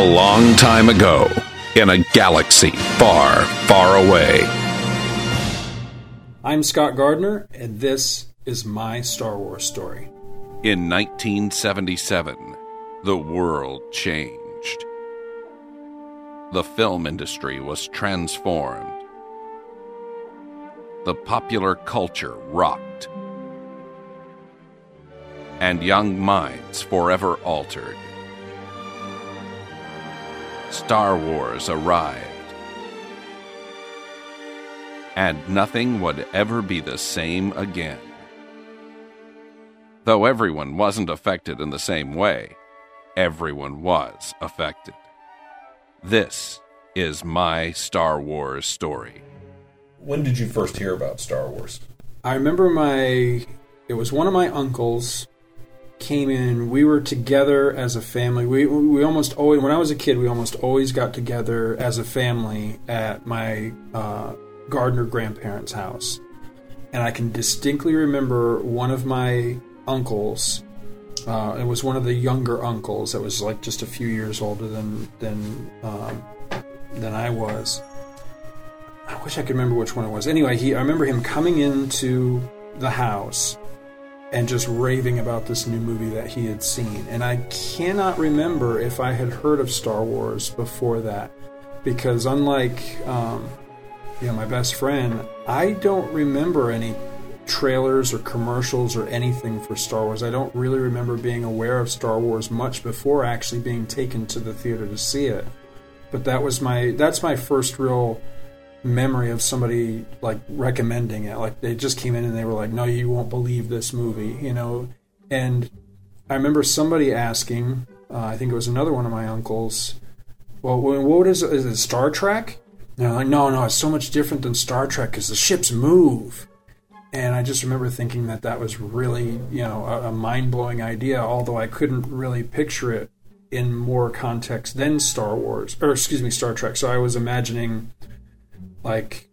A long time ago, in a galaxy far, far away. I'm Scott Gardner, and this is my Star Wars story. In 1977, the world changed. The film industry was transformed. The popular culture rocked. And young minds forever altered. Star Wars arrived. And nothing would ever be the same again. Though everyone wasn't affected in the same way, everyone was affected. This is my Star Wars story. When did you first hear about Star Wars? I remember my. It was one of my uncles came in. We were together as a family. We we almost always when I was a kid, we almost always got together as a family at my uh, grandparents' house, and I can distinctly remember one of my uncles. Uh, it was one of the younger uncles that was like just a few years older than than um, than I was. I wish I could remember which one it was. Anyway, he I remember him coming into the house and just raving about this new movie that he had seen. And I cannot remember if I had heard of Star Wars before that, because unlike um, you know my best friend, I don't remember any trailers or commercials or anything for Star Wars. I don't really remember being aware of Star Wars much before actually being taken to the theater to see it. But that was my that's my first real memory of somebody like recommending it. Like they just came in and they were like, "No, you won't believe this movie," you know. And I remember somebody asking, uh, I think it was another one of my uncles, "Well, what is? Is it Star Trek?" And they're like, "No, no, it's so much different than Star Trek because the ships move." And I just remember thinking that that was really, you know, a, a mind blowing idea. Although I couldn't really picture it in more context than Star Wars, or excuse me, Star Trek. So I was imagining like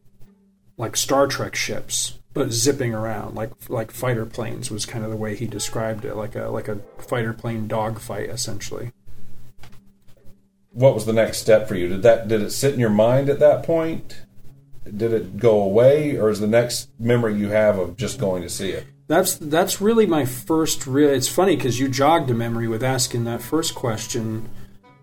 like Star Trek ships, but zipping around like like fighter planes was kind of the way he described it, like a like a fighter plane dogfight essentially. What was the next step for you? Did that did it sit in your mind at that point? Did it go away, or is the next memory you have of just going to see it? That's that's really my first real. It's funny because you jogged a memory with asking that first question.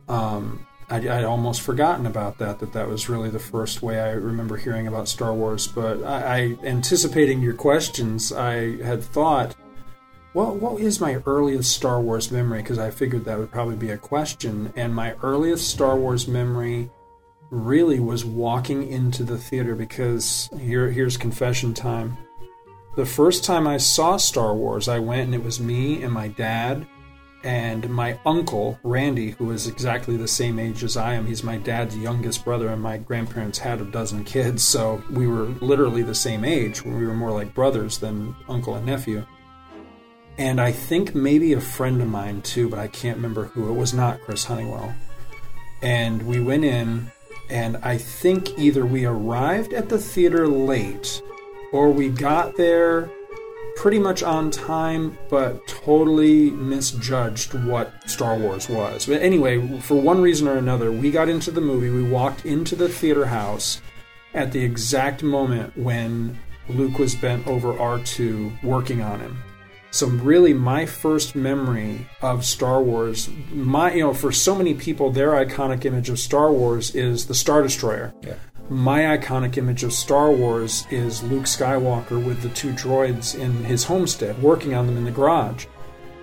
Um, I'd, I'd, almost forgotten about that. That that was really the first way I remember hearing about Star Wars. But I, I anticipating your questions, I had thought, well, what is my earliest Star Wars memory? Because I figured that would probably be a question. And my earliest Star Wars memory really was walking into the theater. Because here, here's confession time. The first time I saw Star Wars, I went and it was me and my dad and my uncle Randy, who is exactly the same age as I am, he's my dad's youngest brother, and my grandparents had a dozen kids, so we were literally the same age. We were more like brothers than uncle and nephew. And I think maybe a friend of mine too, but I can't remember who. It was not Chris Honeywell. And we went in, and I think either we arrived at the theater late, or we got there pretty much on time, but totally misjudged what Star Wars was. But anyway, for one reason or another, we got into the movie, we walked into the theater house at the exact moment when Luke was bent over R2 working on him. So really my first memory of Star Wars, my you know, for so many people their iconic image of Star Wars is the Star Destroyer. Yeah my iconic image of Star Wars is Luke Skywalker with the two droids in his homestead, working on them in the garage.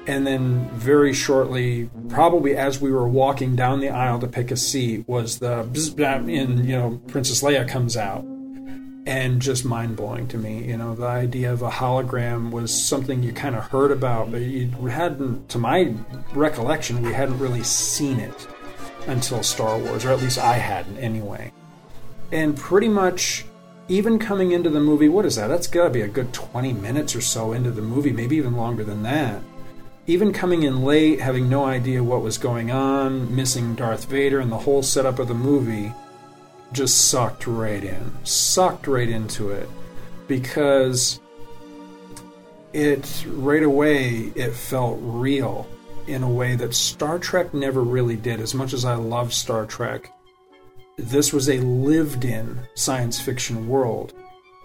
And then, very shortly, probably as we were walking down the aisle to pick a seat, was the in you know Princess Leia comes out, and just mind blowing to me. You know, the idea of a hologram was something you kind of heard about, but you hadn't, to my recollection, we hadn't really seen it until Star Wars, or at least I hadn't anyway and pretty much even coming into the movie, what is that? That's got to be a good 20 minutes or so into the movie, maybe even longer than that. Even coming in late, having no idea what was going on, missing Darth Vader, and the whole setup of the movie just sucked right in. Sucked right into it. Because it, right away, it felt real. in a way that Star Trek never really did. As much as I love Star Trek, this was a lived in science fiction world.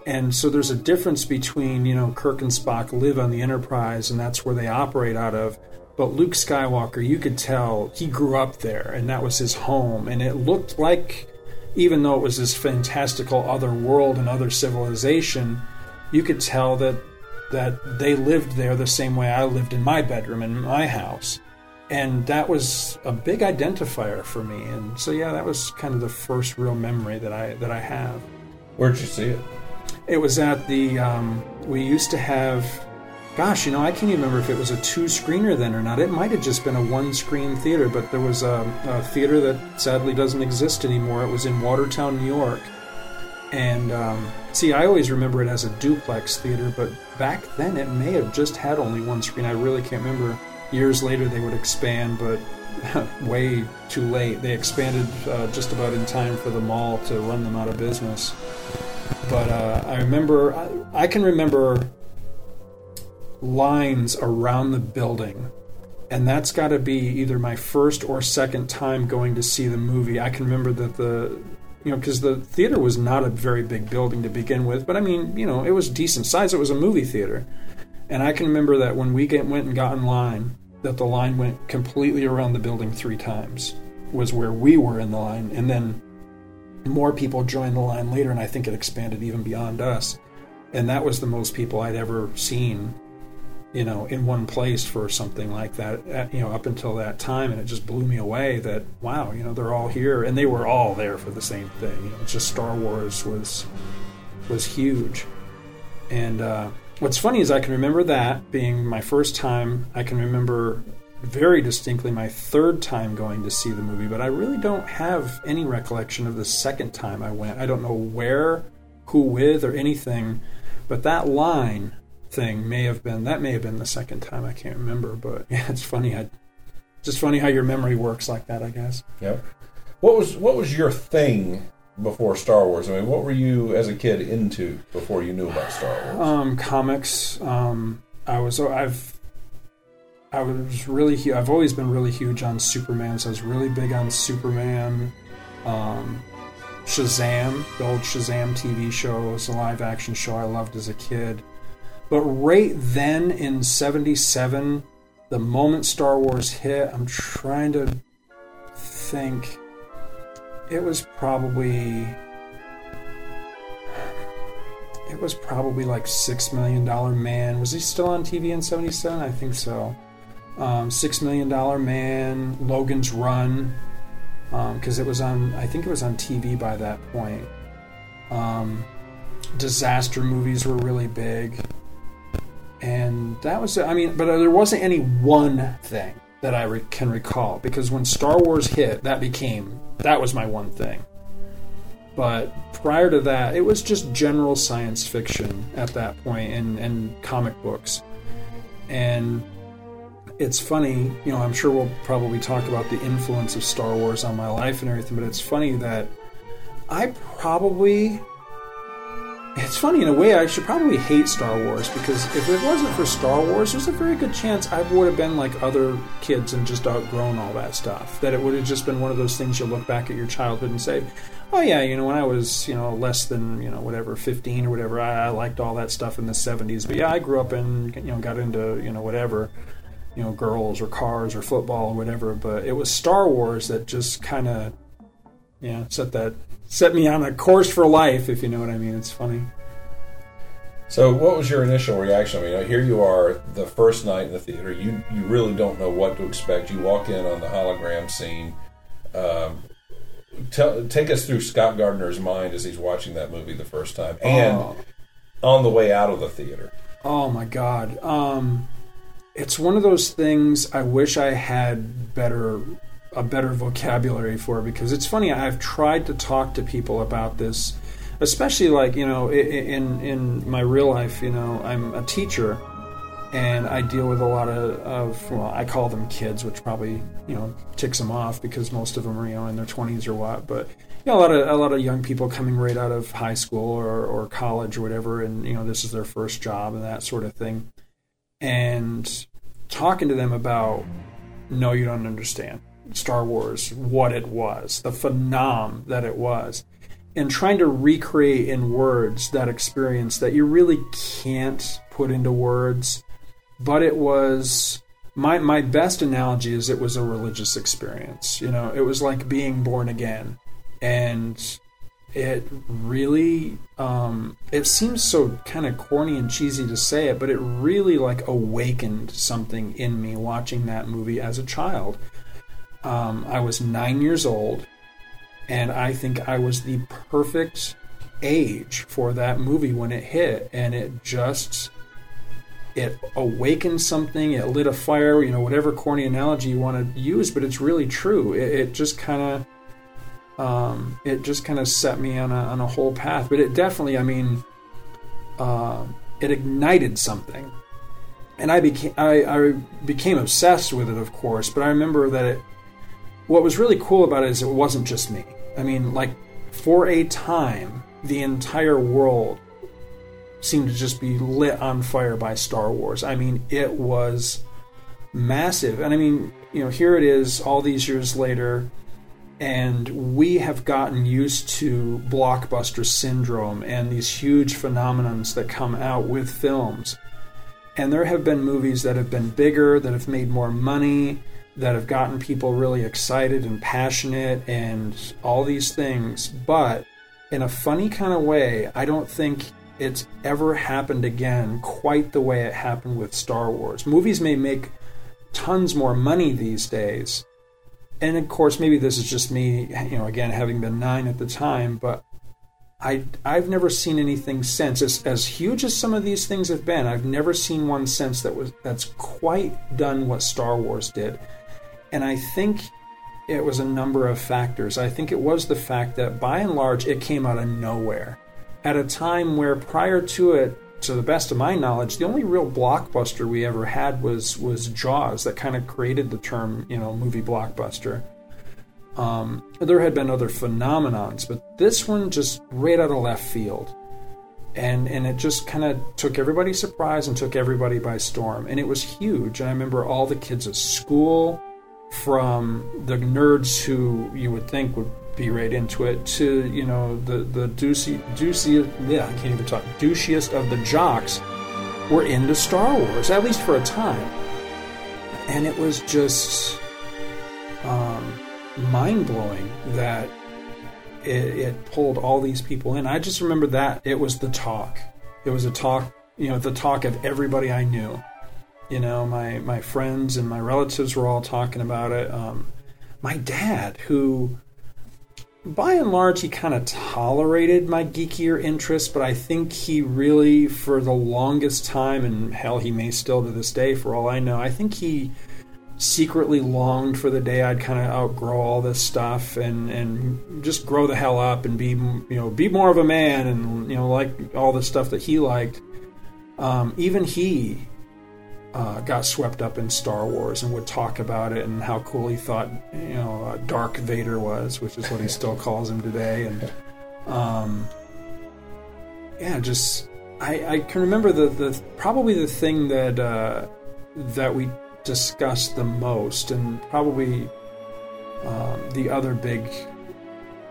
And so there's a difference between, you know, Kirk and Spock live on the Enterprise and that's where they operate out of. But Luke Skywalker, you could tell he grew up there and that was his home. And it looked like, even though it was this fantastical other world and other civilization, you could tell that that they lived there the same way I lived in my bedroom in my house. And that was a big identifier for me. And so yeah, that was kind of the first real memory that I that I have. Where'd you see it? It was at the um, we used to have gosh, you know, I can't even remember if it was a two screener then or not. It might have just been a one screen theater, but there was a, a, theater that sadly doesn't exist anymore. It was in Watertown, New York. And um, see, I always remember it as a duplex theater, but back then it may have just had only one screen. I really can't remember. Years later, they would expand, but way too late. They expanded uh, just about in time for the mall to run them out of business. But uh, I remember, I, I can remember lines around the building and that's got to be either my first or second time going to see the movie. I can remember that the you know, because the theater was not a very big building to begin with, but I mean, you know, it was decent size. It was a movie theater, and I can remember that when we get, went and got in line, that the line went completely around the building three times. Was where we were in the line, and then more people joined the line later, and I think it expanded even beyond us. And that was the most people I'd ever seen you know, in one place for something like that, you know, up until that time. And it just blew me away that, wow, you know, they're all here. And they were all there for the same thing. You know, it's just Star Wars was, was huge. And uh, what's funny is I can remember that being my first time. I can remember very distinctly my third time going to see the movie, but I really don't have any recollection of the second time I went. I don't know where, who with, or anything. But that line thing may have been that may have been the second time I can't remember, but yeah, it's funny. I just funny how your memory works like that, I guess. Yep. What was what was your thing before Star Wars? I mean, what were you as a kid into before you knew about Star Wars? Um, comics. Um, I was I've I was really I've always been really huge on Superman, so I was really big on Superman. Um, Shazam, the old Shazam TV show, was a live action show I loved as a kid. But right then in 77, the moment Star Wars hit, I'm trying to think. It was probably. It was probably like Six Million Dollar Man. Was he still on TV in 77? I think so. Um, Six Million Dollar Man, Logan's Run, because um, it was on, I think it was on TV by that point. Um, disaster movies were really big and that was i mean but there wasn't any one thing that i re- can recall because when star wars hit that became that was my one thing. But prior to that it was just general science fiction at that point and, and comic books. And it's funny you know i'm sure we'll probably talk about the influence of star wars on my life and everything but it's funny that i probably it's funny in a way. I should probably hate Star Wars because if it wasn't for Star Wars, there's a very good chance I would have been like other kids and just outgrown all that stuff. That it would have just been one of those things you look back at your childhood and say, "Oh yeah, you know, when I was you know less than you know whatever 15 or whatever, I, I liked all that stuff in the 70s." But yeah, I grew up and you know got into you know whatever you know girls or cars or football or whatever. But it was Star Wars that just kind of yeah set that set me on a course for life, if you know what I mean. It's funny. So, what was your initial reaction? I mean, here you are, the first night in the theater. You you really don't know what to expect. You walk in on the hologram scene. Um, tell, take us through Scott Gardner's mind as he's watching that movie the first time, and oh. on the way out of the theater. Oh my God! Um, it's one of those things. I wish I had better a better vocabulary for because it's funny. I've tried to talk to people about this, especially like you know in in my real life. You know, I'm a teacher, and I deal with a lot of, of well, I call them kids, which probably you know ticks them off because most of them are you know in their 20s or what, but. You know, a lot of a lot of young people coming right out of high school or, or college or whatever, and you know this is their first job and that sort of thing, and talking to them about no, you don't understand Star Wars, what it was, the phenom that it was, and trying to recreate in words that experience that you really can't put into words. But it was my my best analogy is it was a religious experience. You know, it was like being born again, and it really um, it seems so kind of corny and cheesy to say it but it really like awakened something in me watching that movie as a child um, i was nine years old and i think i was the perfect age for that movie when it hit and it just it awakened something it lit a fire you know whatever corny analogy you want to use but it's really true it, it just kind of um, it just kind of set me on a, on a whole path. But it definitely, I mean, uh, it ignited something, and I became I, I became obsessed with it, of course. But I remember that it. What was really cool about it is it wasn't just me. I mean, like for a time, the entire world seemed to just be lit on fire by Star Wars. I mean, it was massive. And I mean, you know, here it is all these years later and we have gotten used to blockbuster syndrome and these huge phenomenons that come out with films. And there have been movies that have been bigger, that have made more money, that have gotten people really excited and passionate and all these things. But in a funny kind of way, I don't think it's ever happened again quite the way it happened with Star Wars. Movies may make tons more money these days, and of course, maybe this is just me, you know, again, having been nine at the time, but I, I've never seen anything since. As, as huge as some of these things have been, I've never seen one since that was that's quite done what Star Wars did. And I think it was a number of factors. I think it was the fact that by and large it came out of nowhere at a time where prior to it to the best of my knowledge, the only real blockbuster we ever had was was Jaws that kind of created the term, you know, movie blockbuster. Um, there had been other phenomenons, but this one just right out of left field, and and it just kind of took everybody surprise and took everybody by storm, and it was huge. And I remember all the kids at school, from the nerds who you would think would be right into it to you know the the douchey douchey yeah I can't even talk douchiest of the jocks were into Star Wars at least for a time, and it was just um, mind blowing that it, it pulled all these people in. I just remember that it was the talk. It was a talk, you know, the talk of everybody I knew. You know, my my friends and my relatives were all talking about it. Um, my dad, who by and large, he kind of tolerated my geekier interests, but I think he really, for the longest time, and hell, he may still to this day, for all I know, I think he secretly longed for the day I'd kind of outgrow all this stuff and and just grow the hell up and be you know be more of a man and you know like all the stuff that he liked. Um, even he uh, got swept up in Star Wars and would talk about it and how cool he thought you know uh, Dark Vader was, which is what he still calls him today. And um, yeah, just I, I can remember the, the probably the thing that uh, that we discussed the most, and probably um, the other big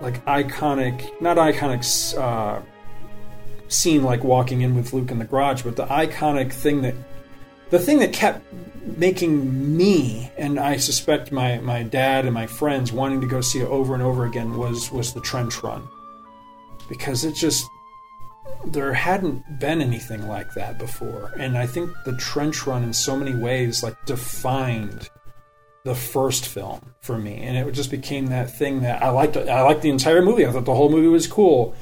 like iconic, not iconic uh, scene like walking in with Luke in the garage, but the iconic thing that the thing that kept making me and I suspect my, my dad and my friends wanting to go see it over and over again was was the trench run. Because it just there hadn't been anything like that before. And I think the trench run in so many ways like defined the first film for me. And it just became that thing that I liked I liked the entire movie. I thought the whole movie was cool.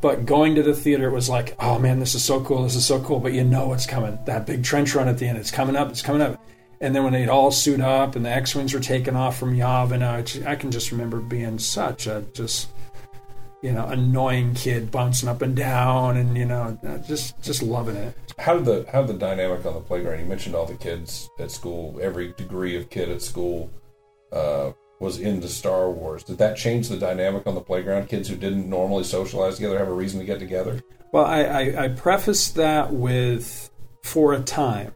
But going to the theater, it was like, oh man, this is so cool, this is so cool. But you know what's coming. That big trench run at the end, it's coming up, it's coming up. And then when they'd all suit up and the X Wings were taken off from Yavin, I can just remember being such a just, you know, annoying kid bouncing up and down and, you know, just just loving it. How did the how did the dynamic on the playground? You mentioned all the kids at school, every degree of kid at school. Uh, was into Star Wars. Did that change the dynamic on the playground? Kids who didn't normally socialize together have a reason to get together? Well, I, I, I prefaced that with for a time.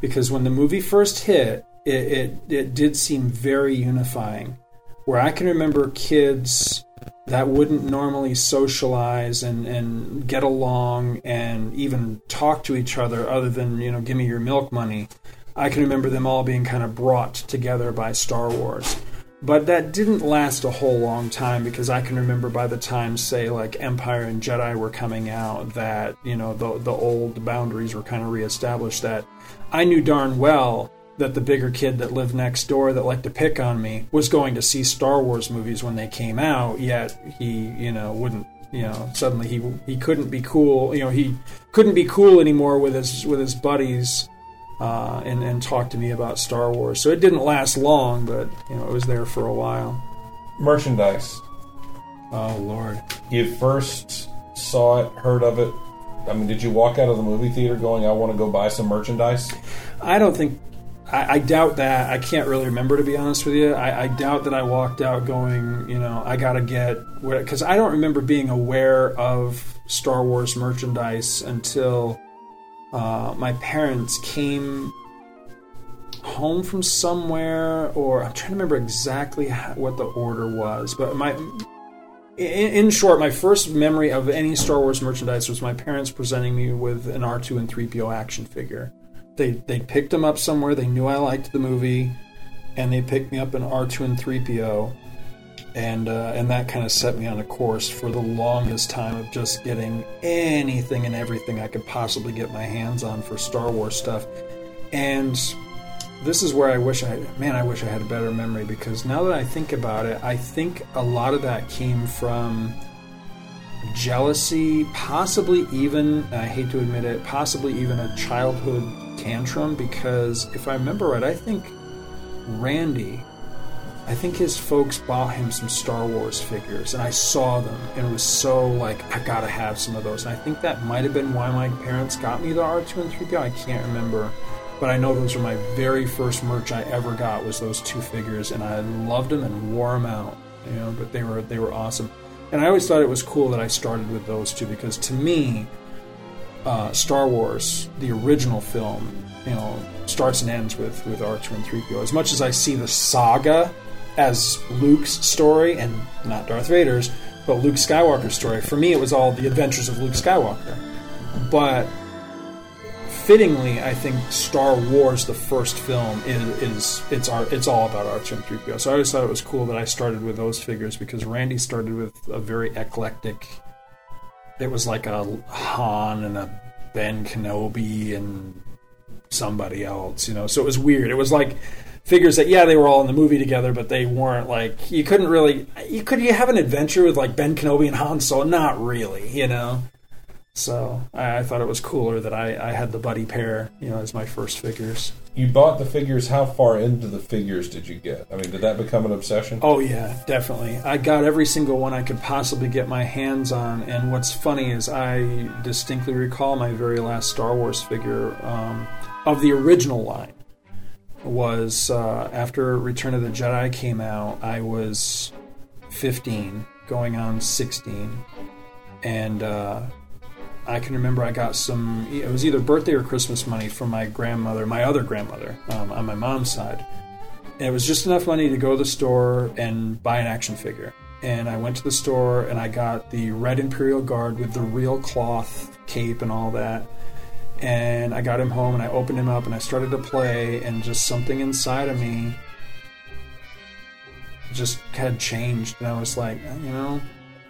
Because when the movie first hit, it, it, it did seem very unifying. Where I can remember kids that wouldn't normally socialize and, and get along and even talk to each other other than, you know, give me your milk money. I can remember them all being kind of brought together by Star Wars. But that didn't last a whole long time because I can remember by the time, say, like Empire and Jedi were coming out, that, you know, the, the old boundaries were kind of reestablished. That I knew darn well that the bigger kid that lived next door that liked to pick on me was going to see Star Wars movies when they came out, yet he, you know, wouldn't you know, suddenly he he couldn't be cool. You know, he couldn't be cool anymore with his with his buddies, uh, and and talk to me about Star Wars. So it didn't last long, but you know, it was there for a while. Merchandise. Oh Lord! You first saw it, heard of it. I mean, did you walk out of the movie theater going, "I want to go buy some merchandise"? I don't think I, I, doubt that. I can't really remember to be honest with you. I, I doubt that I walked out going, you know, I got to get because I don't remember being aware of Star Wars merchandise until uh, my parents came home from somewhere, or I'm trying to remember exactly what the order was. But my, in, in short, my first memory of any Star Wars merchandise was my parents presenting me with an R2 and 3PO action figure they they picked them up somewhere. They knew I liked the movie, and they picked me up an R two and three PO, and uh, and that kind of set me on a course for the longest time of just getting anything and everything I could possibly get my hands on for Star Wars stuff, and this is where I wish I man I wish I had a better memory because now that I think about it, I think a lot of that came from jealousy, possibly even I hate to admit it, possibly even a childhood tantrum because if I remember right, I think Randy, I think his folks bought him some Star Wars figures, and I saw them, and it was so like I gotta have some of those. And I think that might have been why my parents got me the R2 and 3PO. I can't remember, but I know those were my very first merch I ever got was those two figures, and I loved them and wore them out. You know, but they were they were awesome, and I always thought it was cool that I started with those two because to me uh, Star Wars, the original film, you know, starts and ends with with R2 and 3PO. As much as I see the saga as Luke's story and not Darth Vader's, but Luke Skywalker's story, for me it was all the adventures of Luke Skywalker. But fittingly, I think Star Wars, the first film, is, is it's our, it's all about R2 and 3PO. So I always thought it was cool that I started with those figures because Randy started with a very eclectic it was like a Han and a Ben Kenobi and somebody else, you know. So it was weird. It was like figures that yeah they were all in the movie together, but they weren't like you couldn't really you could you have an adventure with like Ben Kenobi and Han Solo? Not really, you know. So I, I thought it was cooler that I, I had the buddy pair, you know, as my first figures. You bought the figures. How far into the figures did you get? I mean, did that become an obsession? Oh yeah, definitely. I got every single one I could possibly get my hands on. And what's funny is I distinctly recall my very last Star Wars figure um, of the original line was uh, after Return of the Jedi came out. I was 15, going on 16, and. Uh, I can remember I got some. It was either birthday or Christmas money from my grandmother, my other grandmother um, on my mom's side. And it was just enough money to go to the store and buy an action figure. And I went to the store and I got the red Imperial Guard with the real cloth cape and all that. And I got him home and I opened him up and I started to play, and just something inside of me just had changed. And I was like, you know,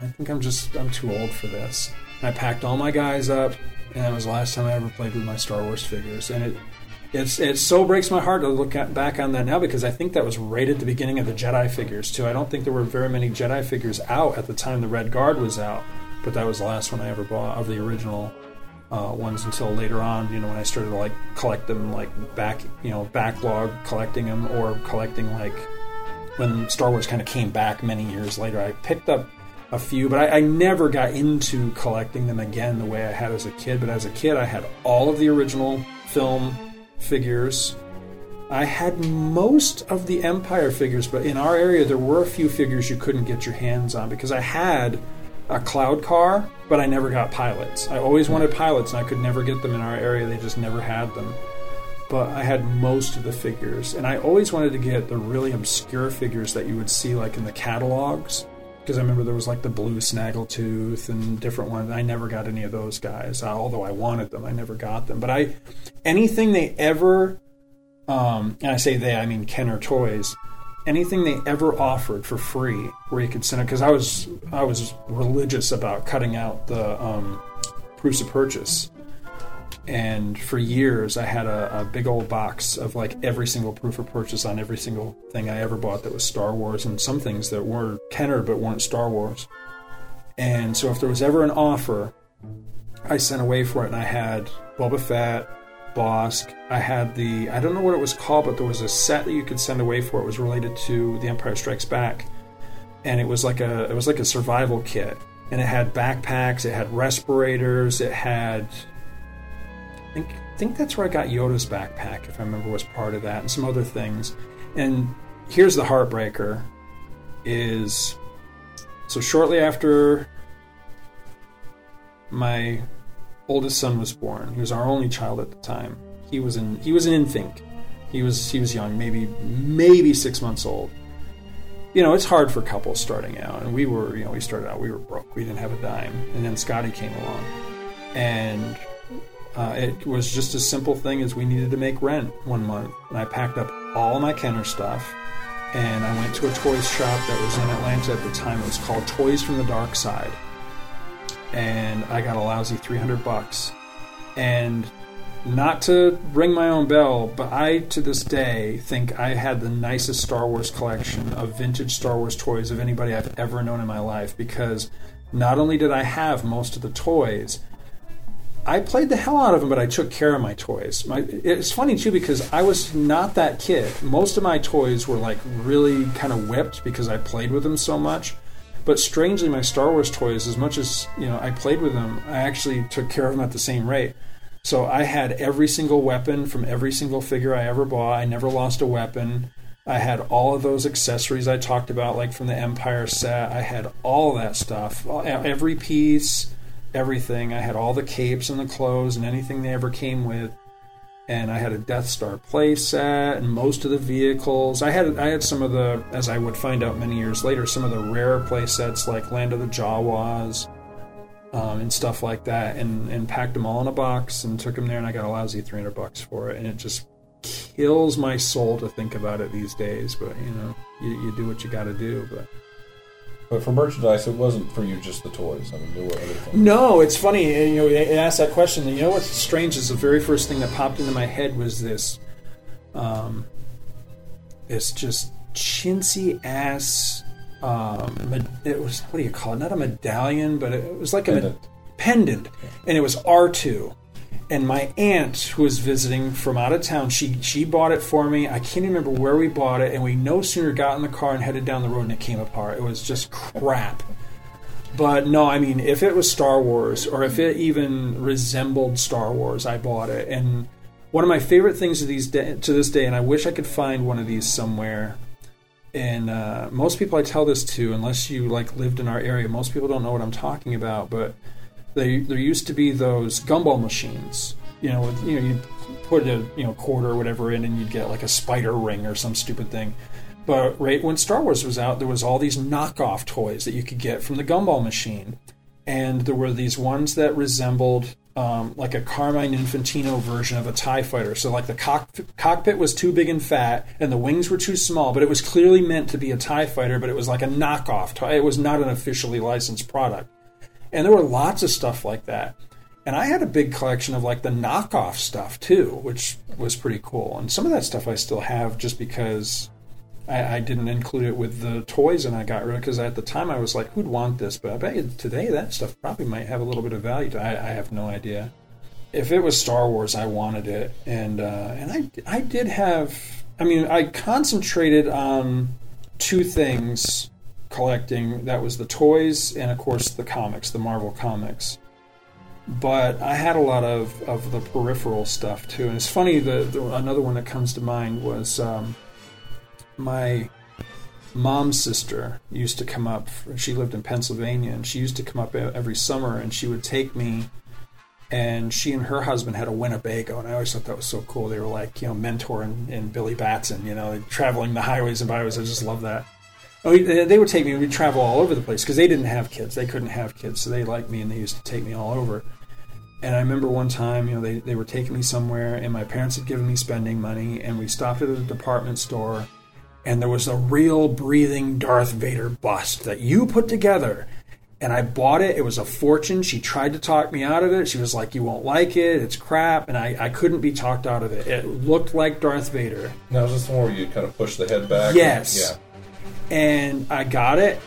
I think I'm just I'm too old for this. I packed all my guys up, and that was the last time I ever played with my Star Wars figures. And it it's it so breaks my heart to look at, back on that now because I think that was right at the beginning of the Jedi figures too. I don't think there were very many Jedi figures out at the time the Red Guard was out, but that was the last one I ever bought of the original uh, ones until later on. You know when I started to like collect them like back you know backlog collecting them or collecting like when Star Wars kind of came back many years later. I picked up a few, but I, I, never got into collecting them again the way I had as a kid. But as a kid, I had all of the original film figures. I had most of the Empire figures, but in our area, there were a few figures you couldn't get your hands on because I had a cloud car, but I never got pilots. I always wanted pilots, and I could never get them in our area. They just never had them. but I had most of the figures, and I always wanted to get the really obscure figures that you would see like in the catalogs. Because I remember there was like the blue snaggletooth and different ones. I never got any of those guys, uh, although I wanted them. I never got them. But I, anything they ever, um, and I say they, I mean Kenner Toys, anything they ever offered for free where you could send it. Because I was I was religious about cutting out the um, proofs of purchase and for years I had a, a, big old box of like every single proof of purchase on every single thing I ever bought that was Star Wars and some things that were Kenner but weren't Star Wars. And so if there was ever an offer, I sent away for it and I had Boba Fett, Bossk. I had the I don't know what it was called, but there was a set that you could send away for. It was related to The Empire Strikes Back, and it was like a it was like a survival kit, and it had backpacks, it had respirators, it had I think I think that's where I got Yoda's backpack, if I remember, was part of that, and some other things. And here's the heartbreaker: is so shortly after my oldest son was born, he was our only child at the time. He was in he was an infant. He was he was young, maybe maybe six months old. You know, it's hard for couples starting out, and we were you know we started out we were broke, we didn't have a dime, and then Scotty came along, and uh, it was just a simple thing as we needed to make rent one month. And I packed up all my Kenner stuff and I went to a toys shop that was in Atlanta at the time. It was called Toys from the Dark Side. And I got a lousy 300 bucks. And not to ring my own bell, but I to this day think I had the nicest Star Wars collection of vintage Star Wars toys of anybody I've ever known in my life because not only did I have most of the toys, I played the hell out of them, but I took care of my toys. My, it's funny too because I was not that kid. Most of my toys were like really kind of whipped because I played with them so much. But strangely, my Star Wars toys, as much as you know, I played with them, I actually took care of them at the same rate. So I had every single weapon from every single figure I ever bought. I never lost a weapon. I had all of those accessories I talked about, like from the Empire set. I had all that stuff, every piece everything. I had all the capes and the clothes and anything they ever came with. And I had a Death Star playset and most of the vehicles. I had I had some of the, as I would find out many years later, some of the rare playsets like Land of the Jawas um, and stuff like that, and and packed them all in a box and took them there, and I got a lousy three hundred bucks for it, and it just kills my soul to think about it these days. But you know, you, you do what you got to do. But but for merchandise, it wasn't for you just the toys. I mean, there were other things. No, it's funny. You know, you asked that question. You know what's strange is the very first thing that popped into my head was this, um, this just chintzy ass. Um, it was what do you call it? Not a medallion, but it was like pendant. a med- pendant, and it was R two and my aunt who was visiting from out of town she she bought it for me. I can't remember where we bought it and we no sooner got in the car and headed down the road and it came apart. It was just crap. But no i mean if it was star wars or if it even resembled star wars i bought it. And one of my favorite things to these to this day and i wish i could find one of these somewhere and uh, most people i tell this to unless you like lived in our area most people don't know what i'm talking about but they, there used to be those gumball machines. You know, with, you know, you put a you know quarter or whatever in, and you'd get like a spider ring or some stupid thing. But right when Star Wars was out, there was all these knockoff toys that you could get from the gumball machine, and there were these ones that resembled um, like a Carmine Infantino version of a Tie Fighter. So like the cock- cockpit was too big and fat, and the wings were too small, but it was clearly meant to be a Tie Fighter, but it was like a knockoff. It was not an officially licensed product. And there were lots of stuff like that. And I had a big collection of like the knockoff stuff too, which was pretty cool. And some of that stuff I still have just because I, I didn't include it with the toys and I got rid of because at the time I was like, who'd want this? But I bet you today that stuff probably might have a little bit of value. To, I, I have no idea. If it was Star Wars, I wanted it, and uh, and I I did have. I mean, I concentrated on two things collecting. That was the toys and, of course, the comics, the Marvel comics. But I had a lot of, of the peripheral stuff too. And it's funny, the, the another one that comes to mind was um, my mom's sister used to come up. She lived in Pennsylvania, and she used to come up every summer, and she would take me and she and her husband had a Winnebago, and I always thought that was so cool. They were like, you know, Mentor and, and Billy Batson, you know, traveling the highways and byways. I just love that. Oh, they would take me. We'd travel all over the place because they didn't have kids. They couldn't have kids, so they liked me, and they used to take me all over. And I remember one time, you know, they, they were taking me somewhere, and my parents had given me spending money, and we stopped at a department store, and there was a real breathing Darth Vader bust that you put together and I bought it. It was a fortune. She tried to talk me out of it. She was like, "You won't like it. It's crap," and I, I couldn't be talked out of it. It looked like Darth Vader. Now, was this the one where you kind of push the head back? Yes. yeah. And I got it.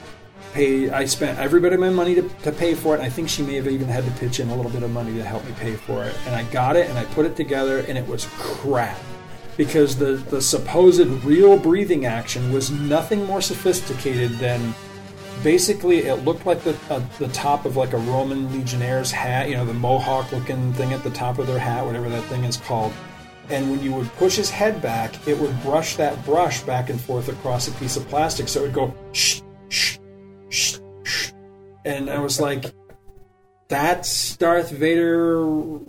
Paid. I spent every bit of my money to, to pay for it. I think she may have even had to pitch in a little bit of money to help me pay for it. And I got it, and I put it together, and it was crap because the the supposed real breathing action was nothing more sophisticated than basically it looked like the uh, the top of like a Roman legionnaire's hat, you know, the mohawk looking thing at the top of their hat, whatever that thing is called. And when you would push his head back, it would brush that brush back and forth across a piece of plastic, so it would go shh, shh, shh, shh. And I was like, "That's Darth Vader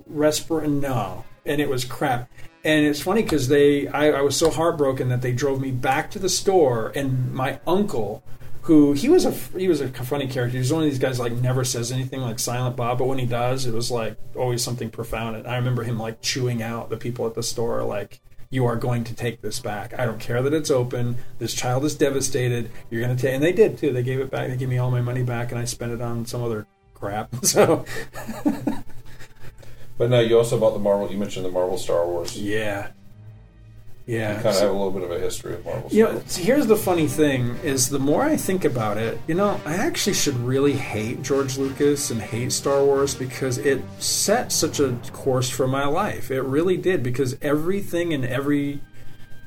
respirator." No, and it was crap. And it's funny because they, I, I was so heartbroken that they drove me back to the store, and my uncle who he was a he was a funny character. He's one of these guys like never says anything like Silent Bob, but when he does, it was like always something profound. And I remember him like chewing out the people at the store, like, "You are going to take this back. I don't care that it's open. This child is devastated. You're going to take." And they did too. They gave it back. They gave me all my money back, and I spent it on some other crap. So. but now you also bought the Marvel. You mentioned the Marvel Star Wars. Yeah, yeah, you kind of so, have a little bit of a history of Marvel. You know, here's the funny thing: is the more I think about it, you know, I actually should really hate George Lucas and hate Star Wars because it set such a course for my life. It really did because everything and every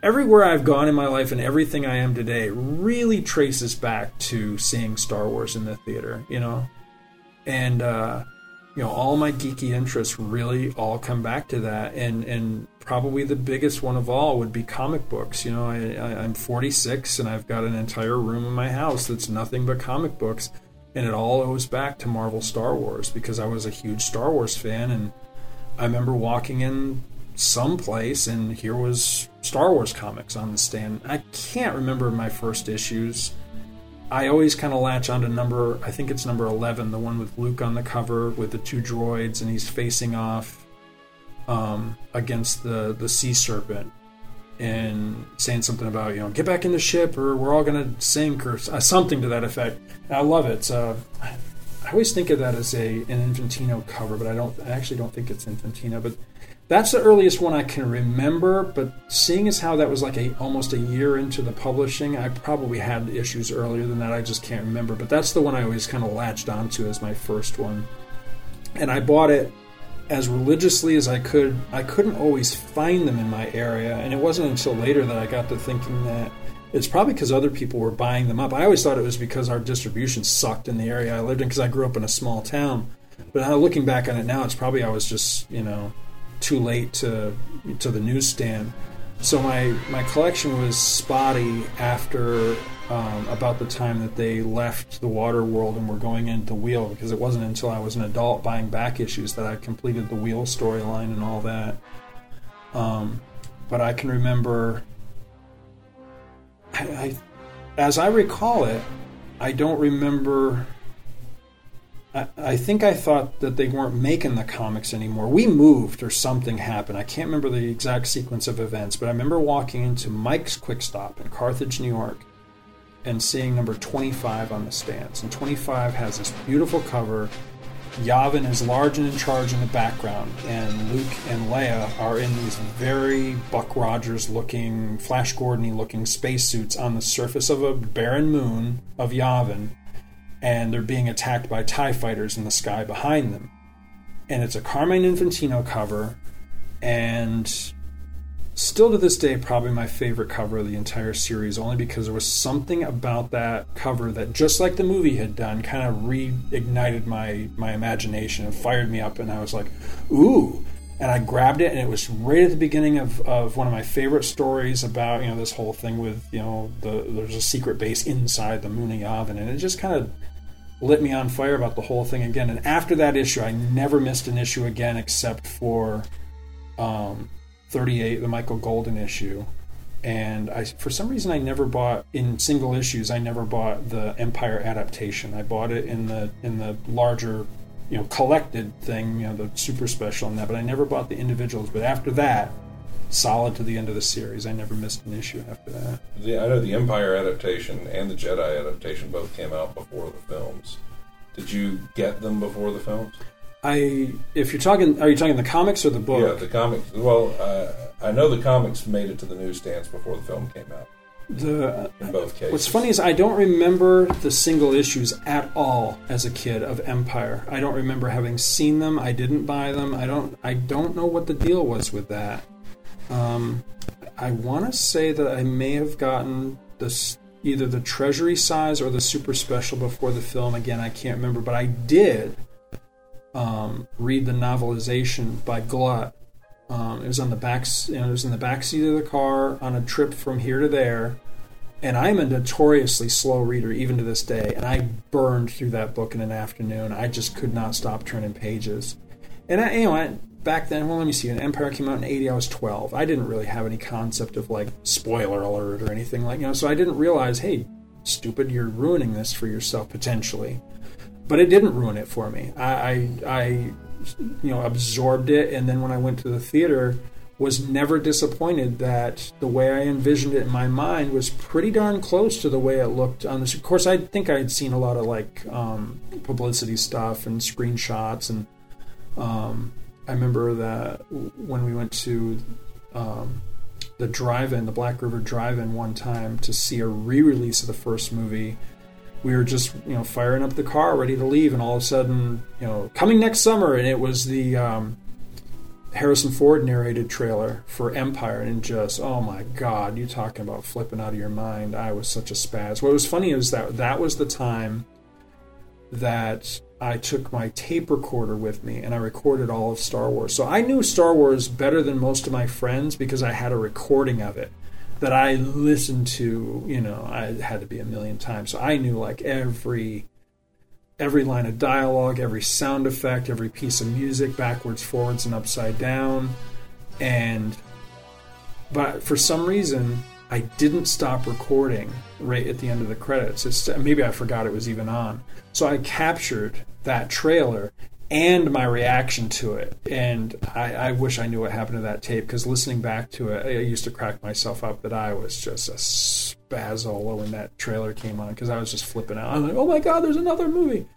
everywhere I've gone in my life and everything I am today really traces back to seeing Star Wars in the theater. You know, and. uh you know all my geeky interests really all come back to that and and probably the biggest one of all would be comic books. You know, I, am 46 and I've got an entire room in my house that's nothing but comic books, and it all owes back to Marvel Star Wars because I was a huge Star Wars fan, and I remember walking in some place and here was Star Wars comics on the stand. I can't remember my first issues. I always kind of latch onto number, I think it's number 11, the one with Luke on the cover with the two droids and he's facing off um, against the the sea serpent and saying something about you know get back in the ship or we're all gonna sink or uh, something to that effect. And I love it. Uh, I always think of that as a an Infantino cover, but I don't. I actually don't think it's Infantino. But that's the earliest one I can remember. But seeing as how that was like a almost a year into the publishing, I probably had issues earlier than that. I just can't remember. But that's the one I always kind of latched onto as my first one, and I bought it as religiously as I could, I couldn't always find them in my area. And it wasn't until later that I got to thinking that it's probably because other people were buying them up. I always thought it was because our distribution sucked in the area I lived in because I grew up in a small town. But now looking back on it now, it's probably I was just, you know, too late to to the newsstand. So my my collection was spotty after um, about the time that they left the water world and were going into Wheel because it wasn't until I was an adult buying back issues that I completed the Wheel storyline and all that. Um, but I can remember, I, I, as I recall it, I don't remember. I, I think I thought that they weren't making the comics anymore. We moved or something happened. I can't remember the exact sequence of events, but I remember walking into Mike's Quick Stop in Carthage, New York, and seeing number 25 on the stands. And 25 has this beautiful cover. Yavin is large and in charge in the background, and Luke and Leia are in these very Buck Rogers looking, Flash Gordon looking spacesuits on the surface of a barren moon of Yavin, and they're being attacked by TIE fighters in the sky behind them. And it's a Carmine Infantino cover, and still to this day probably my favorite cover of the entire series only because there was something about that cover that just like the movie had done kind of reignited my my imagination and fired me up and i was like ooh and i grabbed it and it was right at the beginning of, of one of my favorite stories about you know this whole thing with you know the there's a secret base inside the moon of yavin and it just kind of lit me on fire about the whole thing again. And after that issue, I never missed an issue again except for um, 38, the Michael Golden issue. And I, for some reason, I never bought in single issues. I never bought the Empire adaptation. I bought it in the in the larger, you know, collected thing, you know, the super special and that. But I never bought the individuals. But after that, solid to the end of the series. I never missed an issue after that. I know the Empire adaptation and the Jedi adaptation both came out before the films. Did you get them before the films? I, if you're talking, are you talking the comics or the book? Yeah, the comics. Well, uh, I know the comics made it to the newsstands before the film came out. The In both cases. What's funny is I don't remember the single issues at all as a kid of Empire. I don't remember having seen them. I didn't buy them. I don't. I don't know what the deal was with that. Um, I want to say that I may have gotten this either the treasury size or the super special before the film. Again, I can't remember, but I did um, read the novelization by Glut. Um, it was on the back. You know, it was in the back seat of the car on a trip from here to there. And I'm a notoriously slow reader even to this day. And I burned through that book in an afternoon. I just could not stop turning pages. And I, you know, I, back then, well, let me see. An Empire came out in '80. I was 12. I didn't really have any concept of like spoiler alert or anything like you know. So I didn't realize, hey, stupid, you're ruining this for yourself potentially. But it didn't ruin it for me. I, I, I you know, absorbed it, and then when I went to the theater, was never disappointed that the way I envisioned it in my mind was pretty darn close to the way it looked on this. Of course, I think I had seen a lot of like um, publicity stuff and screenshots, and um, I remember that when we went to um, the drive-in, the Black River Drive-in, one time to see a re-release of the first movie. We were just, you know, firing up the car, ready to leave, and all of a sudden, you know, coming next summer, and it was the um, Harrison Ford narrated trailer for Empire, and just, oh my God, you talking about flipping out of your mind? I was such a spaz. What was funny is that that was the time that I took my tape recorder with me and I recorded all of Star Wars. So I knew Star Wars better than most of my friends because I had a recording of it that I listened to, you know, I had to be a million times. So I knew like every every line of dialogue, every sound effect, every piece of music backwards, forwards and upside down. And but for some reason I didn't stop recording right at the end of the credits. It's, maybe I forgot it was even on. So I captured that trailer and my reaction to it. And I, I wish I knew what happened to that tape because listening back to it, I used to crack myself up that I was just a spazzola when that trailer came on because I was just flipping out. I'm like, oh my God, there's another movie.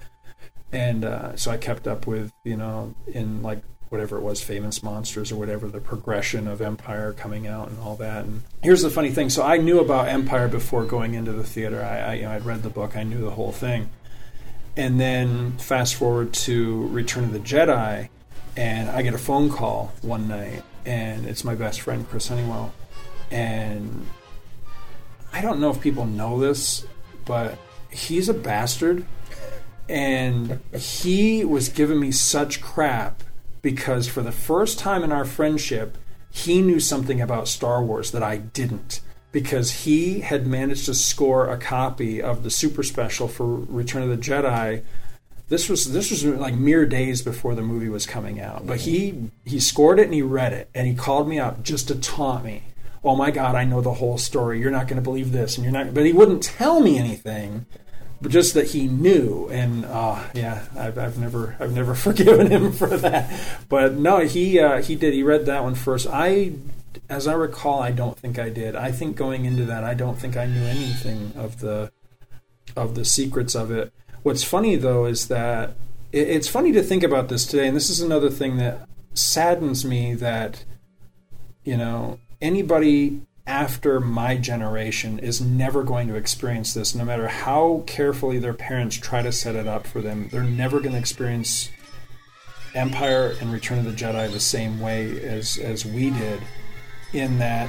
And uh, so I kept up with, you know, in like whatever it was, Famous Monsters or whatever, the progression of Empire coming out and all that. And here's the funny thing: so I knew about Empire before going into the theater. I, I you know, I'd read the book, I knew the whole thing. And then fast forward to Return of the Jedi, and I get a phone call one night, and it's my best friend Chris Honeywell, and I don't know if people know this, but he's a bastard, and he was giving me such crap because for the first time in our friendship, he knew something about Star Wars that I didn't. Because he had managed to score a copy of the super special for Return of the Jedi. This was this was like mere days before the movie was coming out. But he he scored it and he read it and he called me up just to taunt me. Oh my God, I know the whole story. You're not going to believe this, and you're not. But he wouldn't tell me anything but just that he knew and uh, yeah I've, I've never I've never forgiven him for that but no he uh, he did he read that one first I as I recall I don't think I did. I think going into that I don't think I knew anything of the of the secrets of it. What's funny though is that it, it's funny to think about this today and this is another thing that saddens me that you know anybody after my generation is never going to experience this, no matter how carefully their parents try to set it up for them. They're never going to experience Empire and Return of the Jedi the same way as, as we did, in that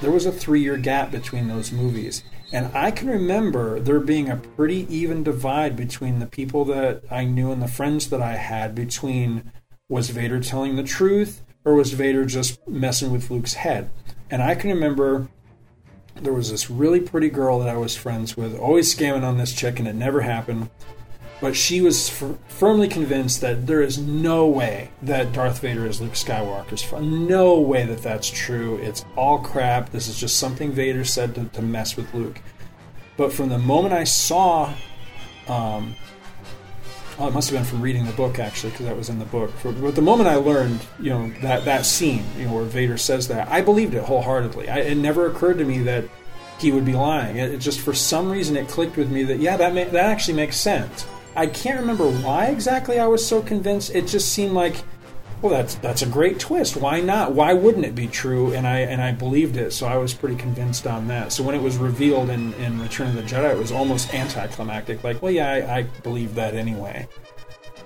there was a three year gap between those movies. And I can remember there being a pretty even divide between the people that I knew and the friends that I had between was Vader telling the truth or was Vader just messing with Luke's head? And I can remember there was this really pretty girl that I was friends with, always scamming on this chick, and it never happened. But she was f- firmly convinced that there is no way that Darth Vader is Luke Skywalker's father. No way that that's true. It's all crap. This is just something Vader said to, to mess with Luke. But from the moment I saw, um, oh, it must have been from reading the book actually, because that was in the book. For, but the moment I learned, you know, that that scene, you know, where Vader says that, I believed it wholeheartedly. I, it never occurred to me that he would be lying. It, it just for some reason it clicked with me that yeah, that that actually makes sense. I can't remember why exactly I was so convinced. It just seemed like, well, that's that's a great twist. Why not? Why wouldn't it be true? And I and I believed it, so I was pretty convinced on that. So when it was revealed in, in Return of the Jedi, it was almost anticlimactic. Like, well, yeah, I, I believed that anyway.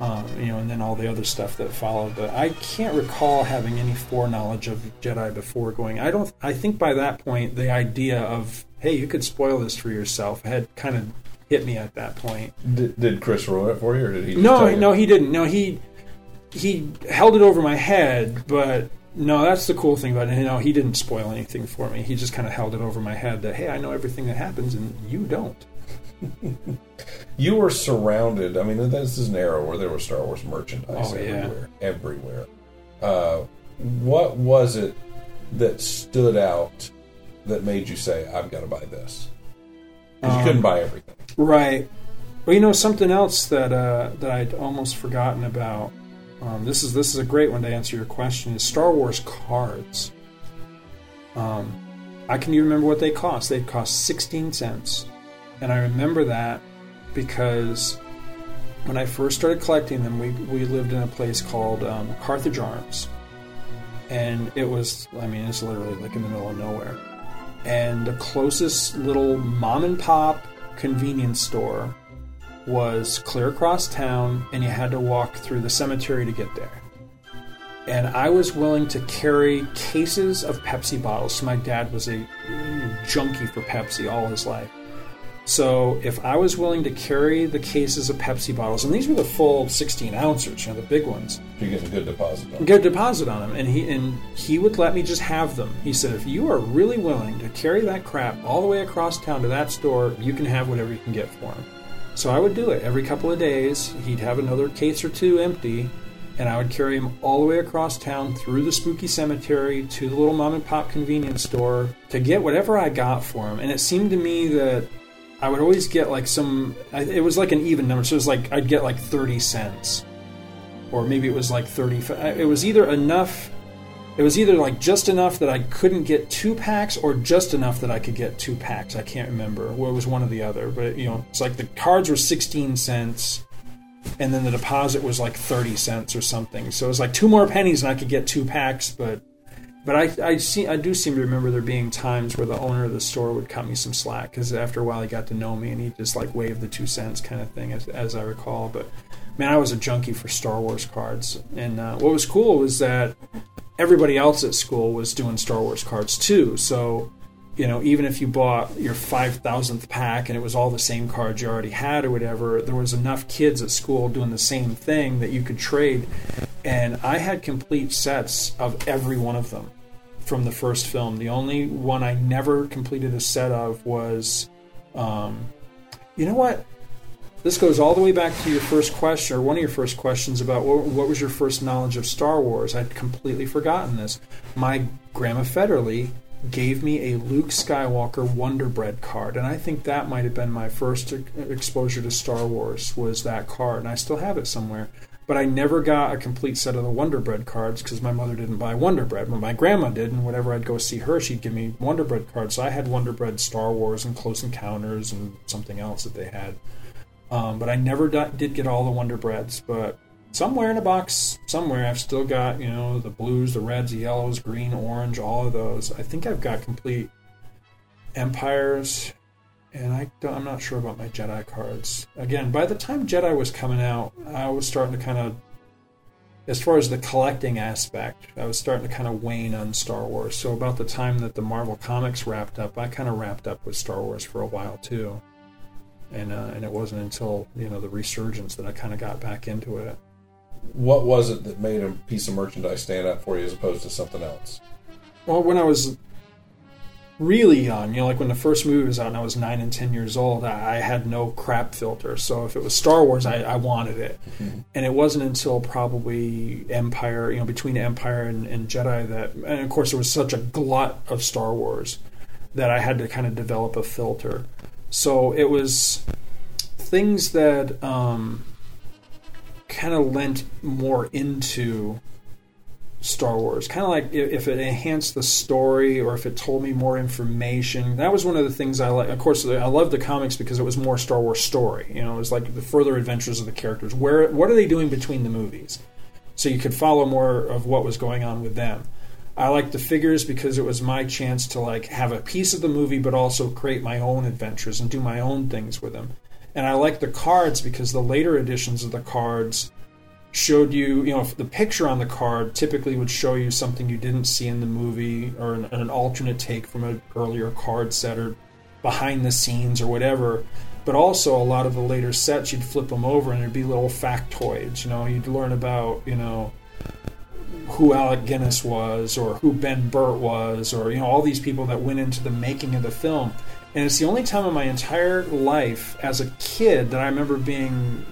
Um, you know, and then all the other stuff that followed. But I can't recall having any foreknowledge of Jedi before going. I don't. I think by that point, the idea of hey, you could spoil this for yourself had kind of hit me at that point. Did, did Chris ruin it for you, or did he? Just No, you? no, he didn't. No, he he held it over my head, but no, that's the cool thing about it. You know, he didn't spoil anything for me. He just kind of held it over my head that hey, I know everything that happens, and you don't. You were surrounded. I mean, this is an era where there was Star Wars merchandise Oh, yeah. everywhere. Everywhere. Uh, what was it that stood out that made you say, "I've got to buy this"? 'Cause you Um, couldn't buy everything. Right. Well, you know something else that uh, that I'd almost forgotten about. Um, this is this is a great one to answer your question. Is Star Wars cards? Um, I can even remember what they cost. They cost sixteen cents, and I remember that because when I first started collecting them, we we lived in a place called um, Carthage Arms, and it was I mean it's literally like in the middle of nowhere, and the closest little mom and pop convenience store was clear across town, and you had to walk through the cemetery to get there. And I was willing to carry cases of Pepsi bottles. So my dad was a junkie for Pepsi all his life. So if I was willing to carry the cases of Pepsi bottles, and these were the full 16 ounces, you know, the big ones, You're getting a good deposit on. get a deposit on them, and he and he would let me just have them. He said, if you are really willing to carry that crap all the way across town to that store, you can have whatever you can get for him. So I would do it every couple of days. He'd have another case or two empty, and I would carry him all the way across town through the spooky cemetery to the little mom and pop convenience store to get whatever I got for him. And it seemed to me that I would always get like some. It was like an even number, so it was like I'd get like thirty cents or maybe it was like 30 it was either enough it was either like just enough that i couldn't get two packs or just enough that i could get two packs i can't remember well, it was one or the other but you know it's like the cards were 16 cents and then the deposit was like 30 cents or something so it was like two more pennies and i could get two packs but but I, I see I do seem to remember there being times where the owner of the store would cut me some slack because after a while he got to know me and he just like waved the two cents kind of thing as, as I recall. But man, I was a junkie for Star Wars cards, and uh, what was cool was that everybody else at school was doing Star Wars cards too. So you know, even if you bought your five thousandth pack and it was all the same cards you already had or whatever, there was enough kids at school doing the same thing that you could trade. And I had complete sets of every one of them from the first film. The only one I never completed a set of was, um, you know what? This goes all the way back to your first question, or one of your first questions about what, what was your first knowledge of Star Wars. I'd completely forgotten this. My grandma Federley gave me a Luke Skywalker Wonder Bread card, and I think that might have been my first exposure to Star Wars. Was that card, and I still have it somewhere. But I never got a complete set of the Wonder Bread cards because my mother didn't buy Wonder Bread, but my grandma did. And whenever I'd go see her, she'd give me Wonder Bread cards. So I had Wonder Bread Star Wars and Close Encounters and something else that they had. Um, but I never did get all the Wonder Breads. But somewhere in a box, somewhere, I've still got you know the blues, the reds, the yellows, green, orange, all of those. I think I've got complete empires, and I don't, I'm not sure about my Jedi cards. Again, by the time Jedi was coming out, I was starting to kind of, as far as the collecting aspect, I was starting to kind of wane on Star Wars. So about the time that the Marvel comics wrapped up, I kind of wrapped up with Star Wars for a while too. And, uh, and it wasn't until you know the resurgence that I kind of got back into it. What was it that made a piece of merchandise stand out for you as opposed to something else? Well, when I was really young, you know, like when the first movie was out and I was nine and ten years old, I, I had no crap filter. So if it was Star Wars, I, I wanted it. Mm-hmm. And it wasn't until probably Empire, you know, between Empire and, and Jedi that, and of course, there was such a glut of Star Wars that I had to kind of develop a filter. So it was things that um, kind of lent more into Star Wars. Kind of like if it enhanced the story or if it told me more information. That was one of the things I like. Of course, I love the comics because it was more Star Wars story. You know, it was like the further adventures of the characters. Where what are they doing between the movies? So you could follow more of what was going on with them. I liked the figures because it was my chance to like have a piece of the movie, but also create my own adventures and do my own things with them. And I liked the cards because the later editions of the cards showed you, you know, the picture on the card typically would show you something you didn't see in the movie or an, an alternate take from an earlier card set or behind the scenes or whatever. But also, a lot of the later sets, you'd flip them over and there'd be little factoids. You know, you'd learn about, you know, who Alec Guinness was or who Ben Burtt was or, you know, all these people that went into the making of the film. And it's the only time in my entire life as a kid that I remember being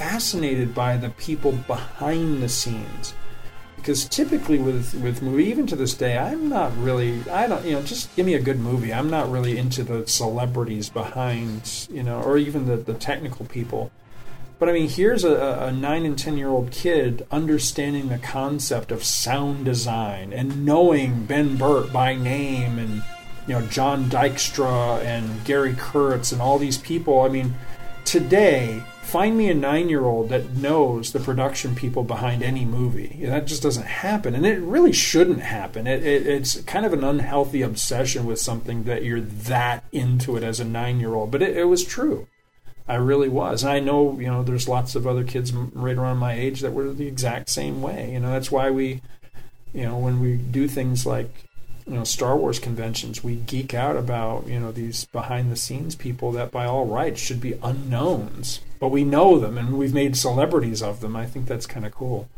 fascinated by the people behind the scenes. Because typically with with movie even to this day i'm not really i don't you know just give me a good movie. I'm not really into the celebrities behind you know or even the, the technical people. But i mean here's a, a nine and ten year old kid understanding the concept of sound design and knowing ben burtt by name and you know john dykstra and gary kurtz and all these people. I mean today find me a nine year old that knows the production people behind any movie. That just doesn't happen. And it really shouldn't happen. It, it, it's kind of an unhealthy obsession with something that you're that into it as a nine year old. But it, it was true. I really was. And I know, you know, there's lots of other kids right around my age that were the exact same way. You know, that's why we, you know, when we do things like you know Star Wars conventions, we geek out about you know these behind the scenes people that by all rights should be unknowns, but we know them and we've made celebrities of them. I think that's kind of cool.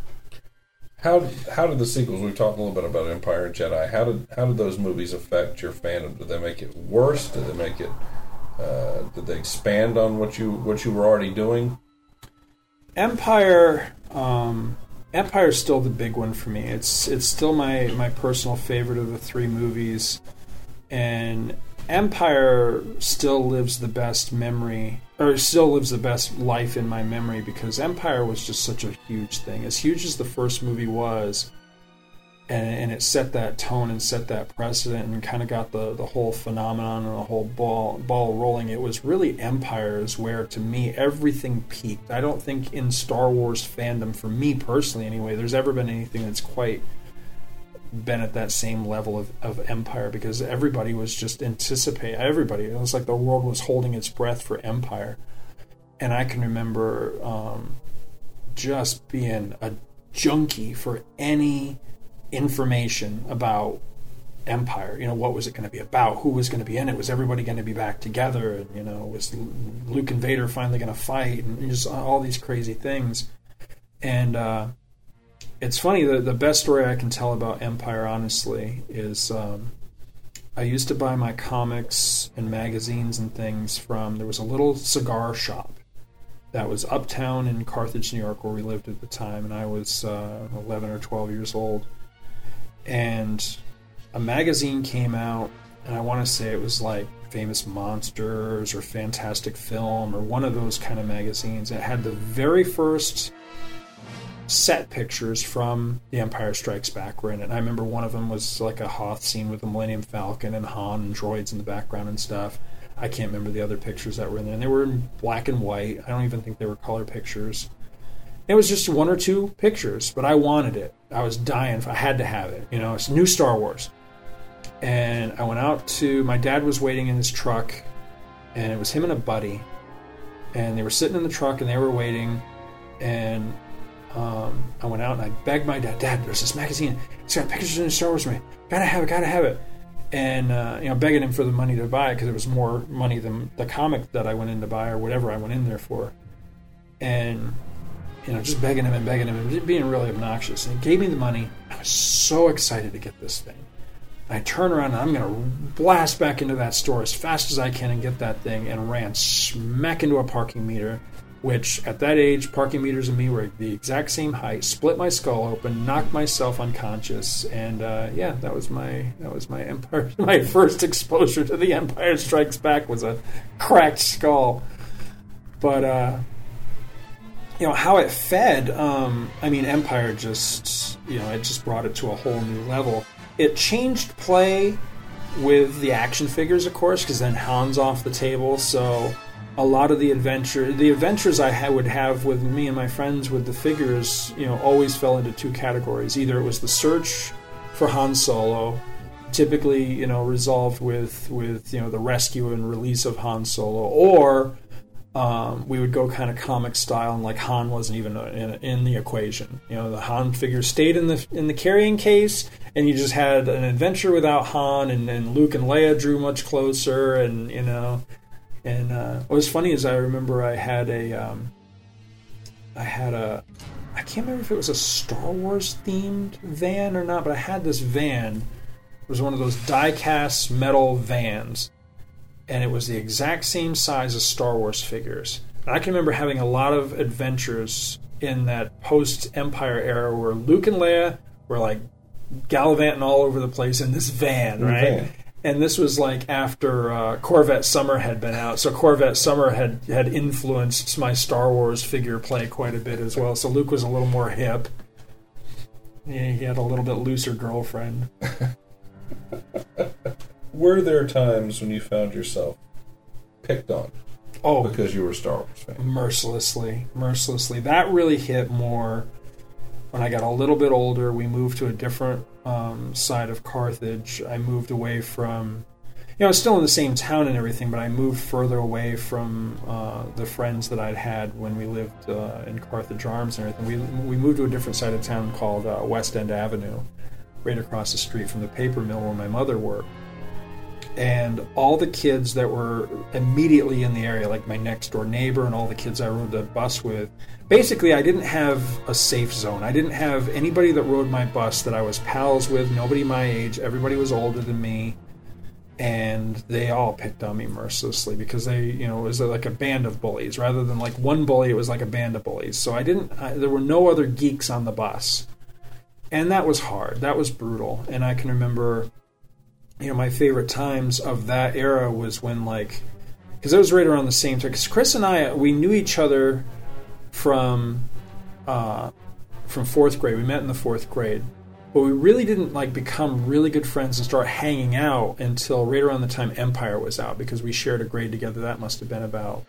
How how did the sequels? We talked a little bit about Empire and Jedi. How did how did those movies affect your fandom? Did they make it worse? Did they make it? Uh, did they expand on what you what you were already doing? Empire. Um, Empire's still the big one for me. It's it's still my my personal favorite of the three movies, and Empire still lives the best memory, or still lives the best life in my memory because Empire was just such a huge thing. As huge as the first movie was, and, and it set that tone and set that precedent and kind of got the, the whole phenomenon and the whole ball ball rolling. It was really Empires where to me everything peaked. I don't think in Star Wars fandom, for me personally anyway, there's ever been anything that's quite been at that same level of, of Empire because everybody was just anticipating everybody. It was like the world was holding its breath for Empire. And I can remember um, just being a junkie for any information about Empire. You know, what was it going to be about? Who was going to be in it? Was everybody going to be back together? And you know, was Luke and Vader finally going to fight? And just all these crazy things. And uh, it's funny. The the best story I can tell about Empire, honestly, is um, I used to buy my comics and magazines and things from. There was a little cigar shop that was uptown in Carthage, New York, where we lived at the time, and I was uh, 11 or 12 years old and a magazine came out, and I want to say it was like Famous Monsters or Fantastic Film or one of those kind of magazines. It had the very first set pictures from The Empire Strikes Back were in it. And I remember one of them was like a Hoth scene with the Millennium Falcon and Han and droids in the background and stuff. I can't remember the other pictures that were in there. And they were in black and white. I don't even think they were color pictures. It was just one or two pictures, but I wanted it. I was dying. I had to have it. You know, it's new Star Wars. And I went out to my dad was waiting in his truck, and it was him and a buddy, and they were sitting in the truck and they were waiting, and um, I went out and I begged my dad, Dad, there's this magazine. It's got pictures of Star Wars. Me, gotta have it, gotta have it. And uh, you know, begging him for the money to buy it because it was more money than the comic that I went in to buy or whatever I went in there for. And you know, just begging him and begging him and being really obnoxious. And he gave me the money. I was so excited to get this thing. I turn around and I'm going to blast back into that store as fast as I can and get that thing, and ran smack into a parking meter. Which at that age, parking meters and me were the exact same height. Split my skull open, knocked myself unconscious, and uh, yeah, that was my that was my Empire. My first exposure to the Empire Strikes Back was a cracked skull. But uh, you know how it fed. Um, I mean, Empire just you know it just brought it to a whole new level. It changed play with the action figures, of course, because then Han's off the table. So a lot of the adventure, the adventures I would have with me and my friends with the figures, you know, always fell into two categories. Either it was the search for Han Solo, typically you know resolved with with you know the rescue and release of Han Solo, or um, we would go kind of comic style, and like Han wasn't even in, in, the equation. You know, the Han figure stayed in the in the carrying case, and you just had an adventure without Han, and, Luke and Leia drew much closer, and you know, and uh, what was funny is I remember I had a, um, I had a, I can't remember if it was a Star Wars themed van or not, but I had this van. It was one of those die-cast metal vans and it was the exact same size as Star Wars figures. And I can remember having a lot of adventures in that post Empire era where Luke and Leia were like gallivanting all over the place in this van, right? Van. And this was like after uh, Corvette Summer had been out, so Corvette Summer had had influenced my Star Wars figure play quite a bit as well. So Luke was a little more hip. Yeah, he had a little bit looser girlfriend. were there times when you found yourself picked on? Oh, because you were a Star Wars fan. Mercilessly, mercilessly. That really hit more when I got a little bit older. We moved to a different um, side of Carthage. I moved away from, you know, I was still in the same town and everything, but I moved further away from uh, the friends that I'd had when we lived uh, in Carthage Arms and everything. We we moved to a different side of town called uh, West End Avenue, right across the street from the paper mill where my mother worked and all the kids that were immediately in the area, like my next door neighbor and all the kids I rode the bus with, basically I didn't have a safe zone. I didn't have anybody that rode my bus that I was pals with, nobody my age, everybody was older than me. And they all picked on me mercilessly because they, you know, it was like a band of bullies rather than like one bully. It was like a band of bullies. So I didn't. I, there were no other geeks on the bus, and that was hard. That was brutal. And I can remember you know, my favorite times of that era was when like, because it was right around the same time. Because Chris and I, we knew each other from uh, from fourth grade. We met in the fourth grade, but we really didn't like become really good friends and start hanging out until right around the time Empire was out. Because we shared a grade together. That must have been about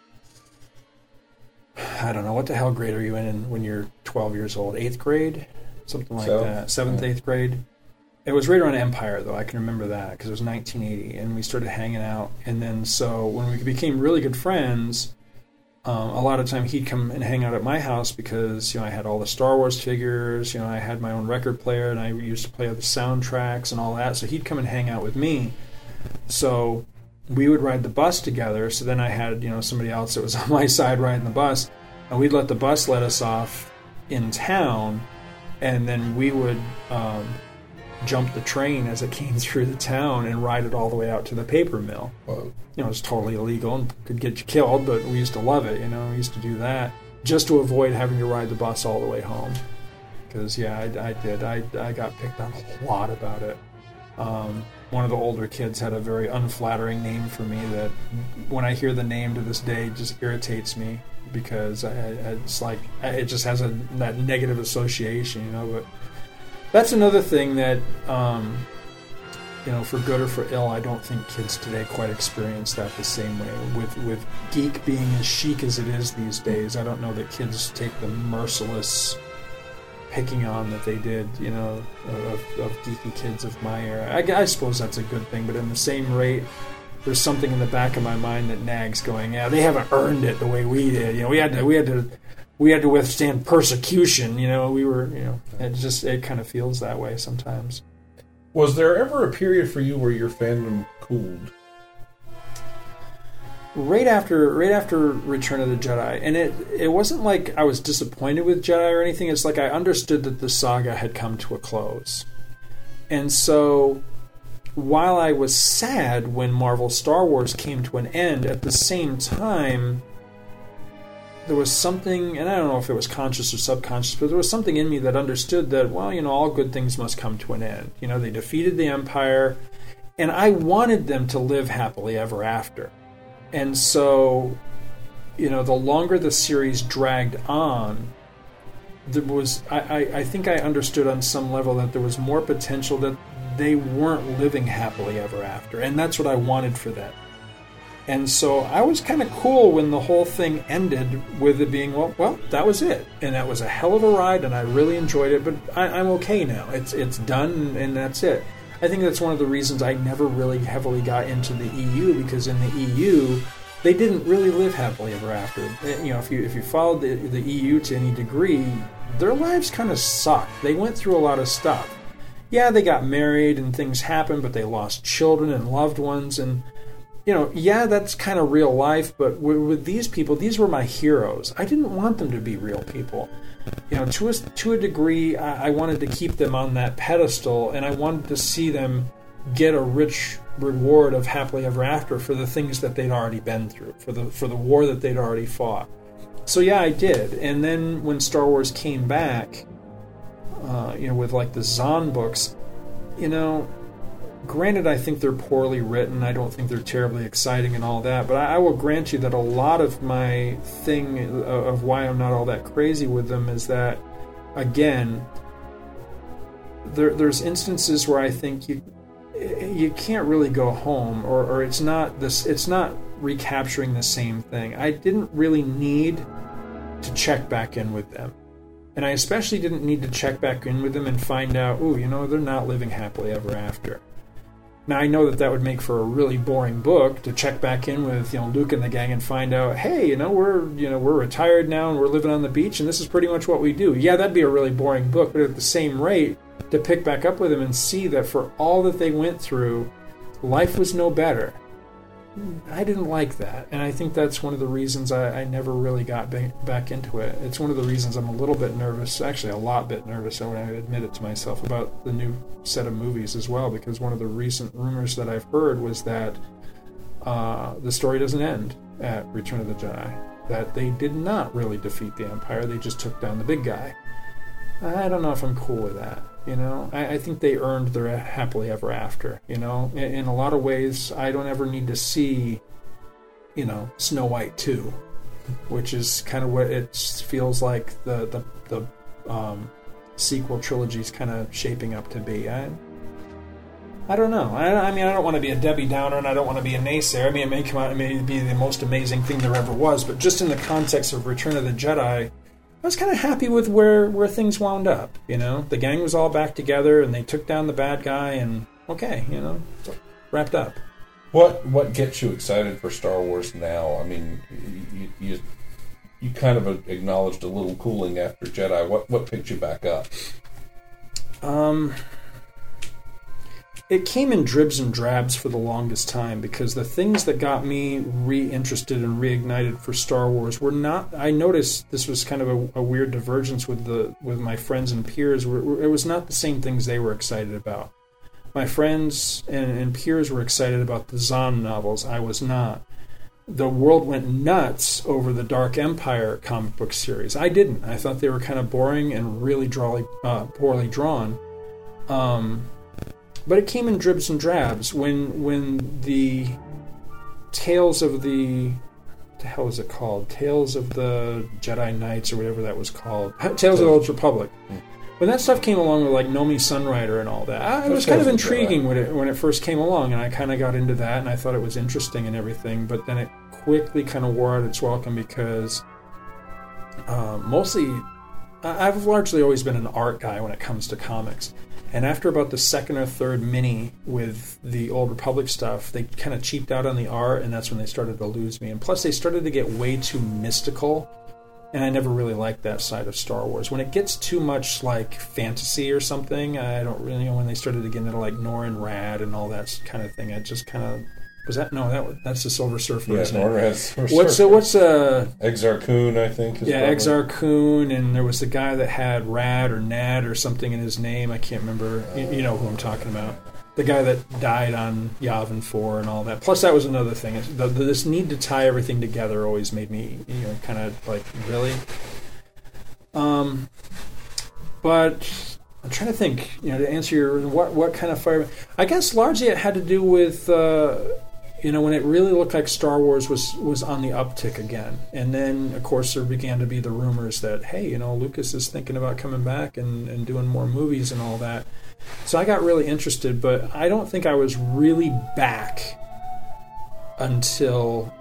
I don't know what the hell grade are you in when you're 12 years old? Eighth grade, something like so, that. Seventh, yeah. eighth grade. It was right around Empire, though. I can remember that because it was 1980, and we started hanging out. And then, so when we became really good friends, um, a lot of time he'd come and hang out at my house because you know I had all the Star Wars figures. You know, I had my own record player, and I used to play the soundtracks and all that. So he'd come and hang out with me. So we would ride the bus together. So then I had you know somebody else that was on my side riding the bus, and we'd let the bus let us off in town, and then we would. Um, jump the train as it came through the town and ride it all the way out to the paper mill. You know, it's totally illegal and could get you killed, but we used to love it. You know, we used to do that just to avoid having to ride the bus all the way home. Because yeah, I, I, did. I, I got picked on a lot about it. Um, one of the older kids had a very unflattering name for me that, when I hear the name to this day, just irritates me because I, it's like it just has a that negative association, you know. But that's another thing that um, you know, for good or for ill, I don't think kids today quite experience that the same way. With with geek being as chic as it is these days, I don't know that kids take the merciless picking on that they did, you know, of, of geeky kids of my era. I, I, suppose that's a good thing, but in the same rate, there's something in the back of my mind that nags, going, "Yeah, they haven't earned it the way we did. You know, we had to we had to we had to withstand persecution. You know, we were, you know, it just it kind of feels that way sometimes. Was there ever a period for you where your fandom cooled? Right after, right after Return of the Jedi, and it it wasn't like I was disappointed with Jedi or anything. It's like I understood that the saga had come to a close, and so while I was sad when Marvel Star Wars came to an end, at the same time, there was something, and I don't know if it was conscious or subconscious, but there was something in me that understood that, well, you know, all good things must come to an end. You know, they defeated the Empire, and I wanted them to live happily ever after. And so, you know, the longer the series dragged on, there was, I, I, I think I understood on some level that there was more potential that they weren't living happily ever after. And that's what I wanted for them. And so I was kind of cool when the whole thing ended with it being, well, well, that was it. And that was a hell of a ride, and I really enjoyed it, but I, am okay now. It's, it's done, and that's it. I think that's one of the reasons I never really heavily got into the EU, because in the EU, they didn't really live happily ever after. Eh, you know, if you, if you followed the, the EU to any degree, their lives kind of sucked. They went through a lot of stuff. Yeah, they got married and things happened, but they lost children and loved ones, and you know, yeah, that's kind of real life, but with, these people, these were my heroes. I didn't want them to be real people. You know, to a, to a degree, I, I wanted to keep them on that pedestal, and I wanted to see them get a rich reward of happily ever after for the things that they'd already been through, for the for the war that they'd already fought. So yeah, I did. And then when Star Wars came back, uh, you know, with like the Zahn books, you know, granted, I think they're poorly written. I don't think they're terribly exciting and all that. But I, I will grant you that a lot of my thing of, of why I'm not all that crazy with them is that, again, there, there's instances where I think you you can't really go home, or, or it's not this. It's not recapturing the same thing. I didn't really need to check back in with them. And I especially didn't need to check back in with them and find out, oh, you know, they're not living happily ever after. Now I know that that would make for a really boring book to check back in with you know Luke and the gang and find out, hey, you know we're you know we're retired now and we're living on the beach and this is pretty much what we do. Yeah, that'd be a really boring book, but at the same rate, to pick back up with them and see that for all that they went through, life was no better. I didn't like that, and I think that's one of the reasons I, I never really got back into it. It's one of the reasons I'm a little bit nervous, actually a lot bit nervous, when I admit it to myself about the new set of movies as well, because one of the recent rumors that I've heard was that uh, the story doesn't end at Return of the Jedi. That they did not really defeat the Empire; they just took down the big guy. I don't know if I'm cool with that. You know, I, I, think they earned their happily ever after. You know, in, in, a lot of ways, I don't ever need to see, you know, Snow White two, which is kind of what it feels like the the the um, sequel trilogy is kind of shaping up to be. I, I don't know. I, I, mean, I don't want to be a Debbie Downer, and I don't want to be a naysayer. I mean, it may come out, it may be the most amazing thing there ever was, but just in the context of Return of the Jedi I was kind of happy with where where things wound up. You know, the gang was all back together, and they took down the bad guy, and okay, you know, wrapped up. What what gets you excited for Star Wars now? I mean, you you, you kind of acknowledged a little cooling after Jedi. What what picked you back up? Um, it came in dribs and drabs for the longest time because the things that got me reinterested and reignited for Star Wars were not. I noticed this was kind of a, a weird divergence with the with my friends and peers. It was not the same things they were excited about. My friends and, and peers were excited about the Zahn novels. I was not. The world went nuts over the Dark Empire comic book series. I didn't. I thought they were kind of boring and really drawly, uh, poorly drawn. Um, but it came in dribs and drabs when when the tales of the the hell is it called? Tales of the Jedi Knights or whatever that was called. Tales of the Old Republic. Hmm. When that stuff came along with like Nomi Sunrider and all that, I, it was kind of intriguing when it when it first came along, and I kind of got into that, and I thought it was interesting and everything. But then it quickly kind of wore out its welcome because uh, mostly I've largely always been an art guy when it comes to comics. And after about the second or third mini with the Old Republic stuff, they kind of cheaped out on the art, and that's when they started to lose me. And plus, they started to get way too mystical, and I never really liked that side of Star Wars. When it gets too much like fantasy or something, I don't really you know when they started to get into like Norrin Radd and all that kind of thing. It just kind of was that no? That that's the Silver Surfer. Yeah, isn't Norrin has. What's uh, what's uh? Exar Kun, I think. yeah, probably. Exar Kun, and there was the guy that had Rad or Nad or something in his name. I can't remember. Uh, you, you, know who I'm talking about. the guy that died on Yavin Four and all that. Plus, that was another thing. The, the, this need to tie everything together always made me, you know, kind of like really. Um, but I'm trying to think, you know, to answer your what what kind of fire. I guess largely it had to do with. Uh, you know, when it really looked like Star Wars was was on the uptick again, and then of course there began to be the rumors that hey, you know, Lucas is thinking about coming back and, and doing more movies and all that. So I got really interested, but I don't think I was really back until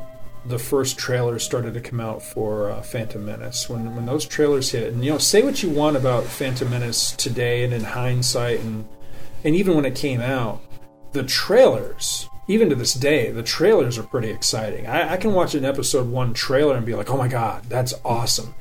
the first trailers started to come out for uh, Phantom Menace. When when those trailers hit, and you know, say what you want about Phantom Menace today and in hindsight, and and even when it came out, the trailers even to this day, the trailers are pretty exciting. I, I, can watch an episode one trailer and be like, oh my god, that's awesome.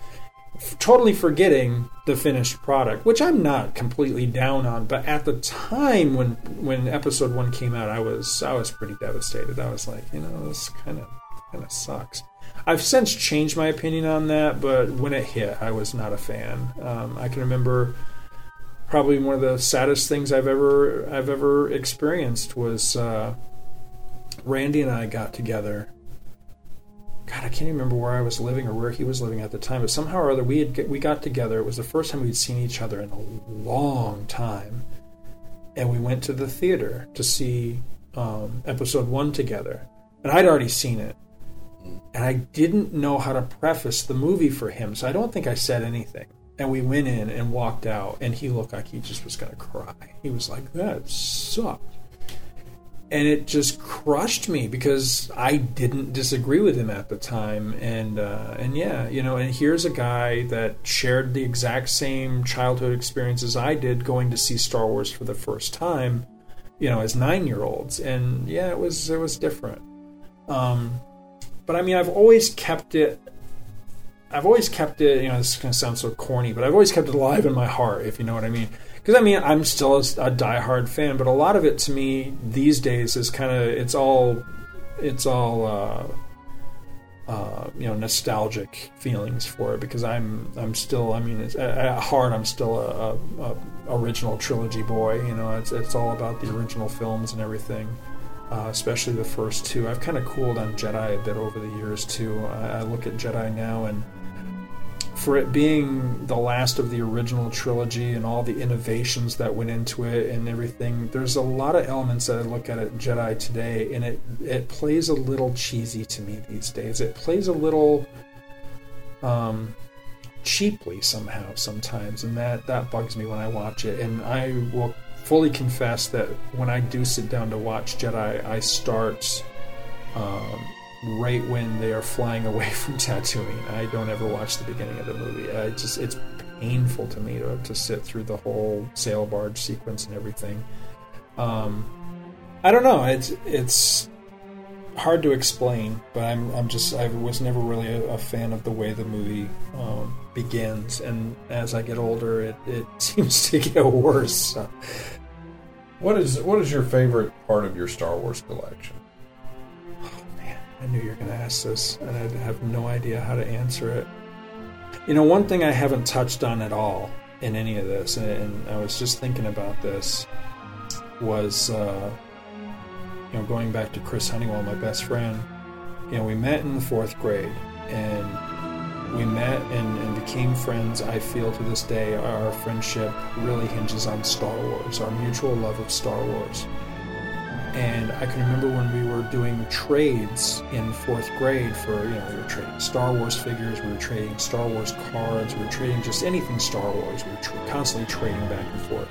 F- totally forgetting the finished product, which I'm not completely down on. But at the time when when episode one came out, I was I was pretty devastated. I was like, you know, this kind of kind of sucks. I've since changed my opinion on that, but when it hit, I was not a fan. Um, I can remember probably one of the saddest things I've ever I've ever experienced was. Uh, Randy and I got together. God, I can't remember where I was living or where he was living at the time, but somehow or other we had we got together. It was the first time we'd seen each other in a long time, and we went to the theater to see um, episode one together. And I'd already seen it, and I didn't know how to preface the movie for him, so I don't think I said anything. And we went in and walked out, and he looked like he just was going to cry. He was like, "That sucked." And it just crushed me because I didn't disagree with him at the time, and uh, and yeah, you know, and here's a guy that shared the exact same childhood experiences I did, going to see Star Wars for the first time, you know, as nine year olds, and yeah, it was it was different. Um, but I mean, I've always kept it. I've always kept it. You know, this is going to sound so corny, but I've always kept it alive in my heart, if you know what I mean because I mean I'm still a, a diehard fan, but a lot of it to me these days is kind of it's all it's all uh, uh, you know nostalgic feelings for it because I'm I'm still I mean at heart I'm still a, a, a, original trilogy boy. You know it's it's all about the original films and everything. Uh, especially the first two. I've kind of cooled on Jedi a bit over the years too. I, I look at Jedi now and for it being the last of the original trilogy and all the innovations that went into it and everything, there's a lot of elements that I look at at Jedi today, and it it plays a little cheesy to me these days. It plays a little um, cheaply somehow sometimes, and that that bugs me when I watch it. And I will fully confess that when I do sit down to watch Jedi, I start. Um, right when they are flying away from Tatooine. I don't ever watch the beginning of the movie. I just it's painful to me to, to sit through the whole sail barge sequence and everything. Um, I don't know. It's it's hard to explain, but I'm I'm just I was never really a, a fan of the way the movie um, begins, and as I get older, it, it seems to get worse. What is what is your favorite part of your Star Wars collection? I knew you were going to ask this, and I have no idea how to answer it. You know, one thing I haven't touched on at all in any of this, and, I was just thinking about this, was, uh, you know, going back to Chris Honeywell, my best friend. You know, we met in the fourth grade, and we met and, and became friends. I feel to this day our friendship really hinges on Star Wars, our mutual love of Star Wars. And I can remember when we were doing trades in fourth grade for, you know, we were trading Star Wars figures, we were trading Star Wars cards, we were trading just anything Star Wars. We were tra- constantly trading back and forth.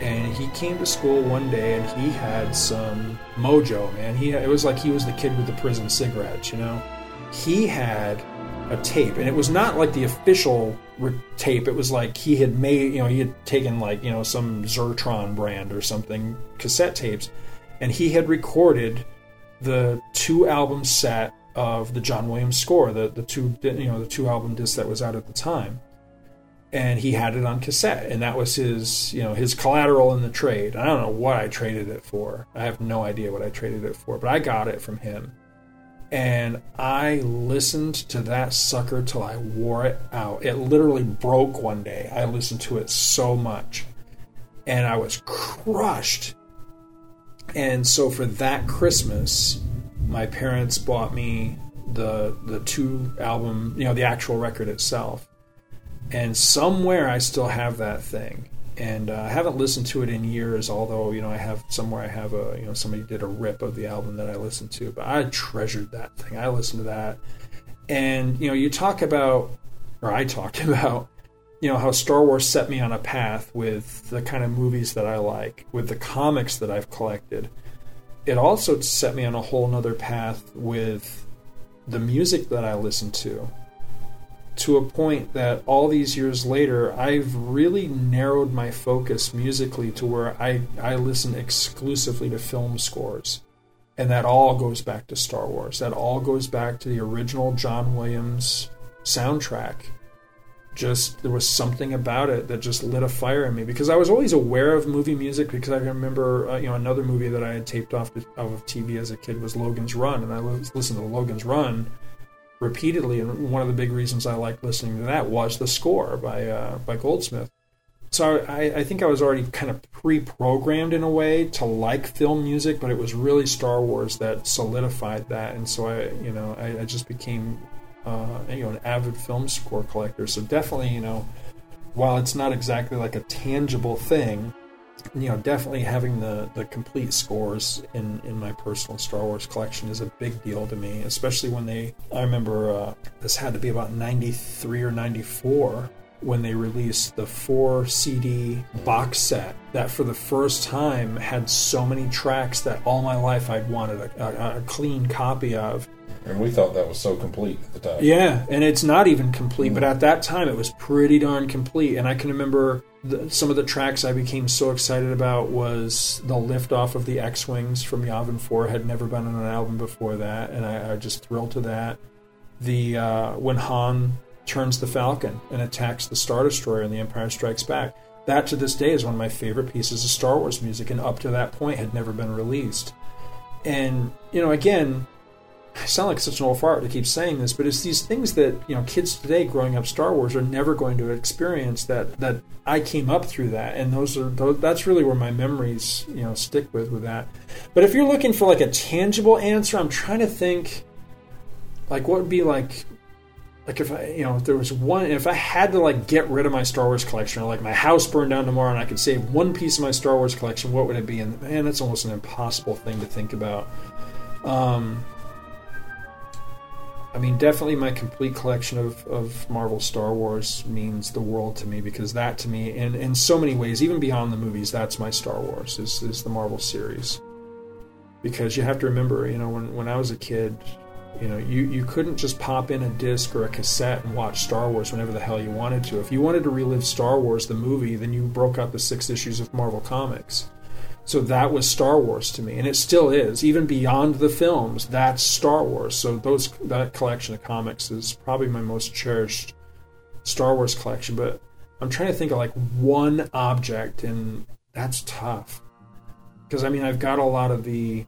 And he came to school one day and he had some mojo, man. He it was like he was the kid with the prison cigarettes, you know. He had a tape, and it was not like the official re- tape. It was like he had made, you know, he had taken like you know some Certron brand or something cassette tapes, and he had recorded the two album set of the John Williams score, the the two you know the two album disc that was out at the time, and he had it on cassette, and that was his you know his collateral in the trade. I don't know what I traded it for. I have no idea what I traded it for, but I got it from him and I listened to that sucker till I wore it out. It literally broke one day. I listened to it so much, and I was crushed And so for that Christmas, my parents bought me the the two album, you know, the actual record itself. And somewhere I still have that thing. And uh, I haven't listened to it in years, although you know I have somewhere I have a you know somebody did a rip of the album that I listened to. But I treasured that thing. I listened to that, and you know you talk about, or I talked about, you know how Star Wars set me on a path with the kind of movies that I like, with the comics that I've collected. It also set me on a whole nother path with the music that I listen to to a point that all these years later, I've really narrowed my focus musically to where I, I listen exclusively to film scores. And that all goes back to Star Wars. That all goes back to the original John Williams soundtrack. Just there was something about it that just lit a fire in me because I was always aware of movie music because I remember uh, you know another movie that I had taped off of TV as a kid was Logan's Run and I listened to Logan's Run repeatedly, and one of the big reasons I liked listening to that was the score by uh, by Goldsmith. So I, I, think I was already kind of pre-programmed in a way to like film music, but it was really Star Wars that solidified that, and so I, you know, I, I just became, uh, you know, an avid film score collector. So definitely, you know, while it's not exactly like a tangible thing, you know, definitely having the, the complete scores in, in my personal Star Wars collection is a big deal to me, especially when they. I remember uh, this had to be about 93 or 94 when they released the four CD box set that for the first time had so many tracks that all my life I'd wanted a, a, a clean copy of. And we thought that was so complete at the time. Yeah, and it's not even complete, mm-hmm. but at that time it was pretty darn complete. And I can remember the, some of the tracks I became so excited about was the lift off of the X Wings from Yavin 4 had never been on an album before that, and I, I just thrilled to that. The uh, when Han turns the Falcon and attacks the Star Destroyer in The Empire Strikes Back. That to this day is one of my favorite pieces of Star Wars music, and up to that point had never been released. And you know, again, I sound like such an old fart to keep saying this, but it's these things that you know kids today growing up Star Wars are never going to experience that that I came up through that, and those are those, that's really where my memories you know stick with with that. But if you're looking for like a tangible answer, I'm trying to think like what would be like like if I you know if there was one if I had to like get rid of my Star Wars collection or like my house burned down tomorrow and I could save one piece of my Star Wars collection, what would it be? And man, that's almost an impossible thing to think about. Um, I mean, definitely my complete collection of, of Marvel Star Wars means the world to me because that to me, in, in so many ways, even beyond the movies, that's my Star Wars, is, is the Marvel series. Because you have to remember, you know, when, when I was a kid, you know, you, you couldn't just pop in a disc or a cassette and watch Star Wars whenever the hell you wanted to. If you wanted to relive Star Wars, the movie, then you broke out the six issues of Marvel Comics. So that was Star Wars to me, and it still is. Even beyond the films, that's Star Wars. So those that collection of comics is probably my most cherished Star Wars collection. But I'm trying to think of like one object, and that's tough. Because I mean, I've got a lot of the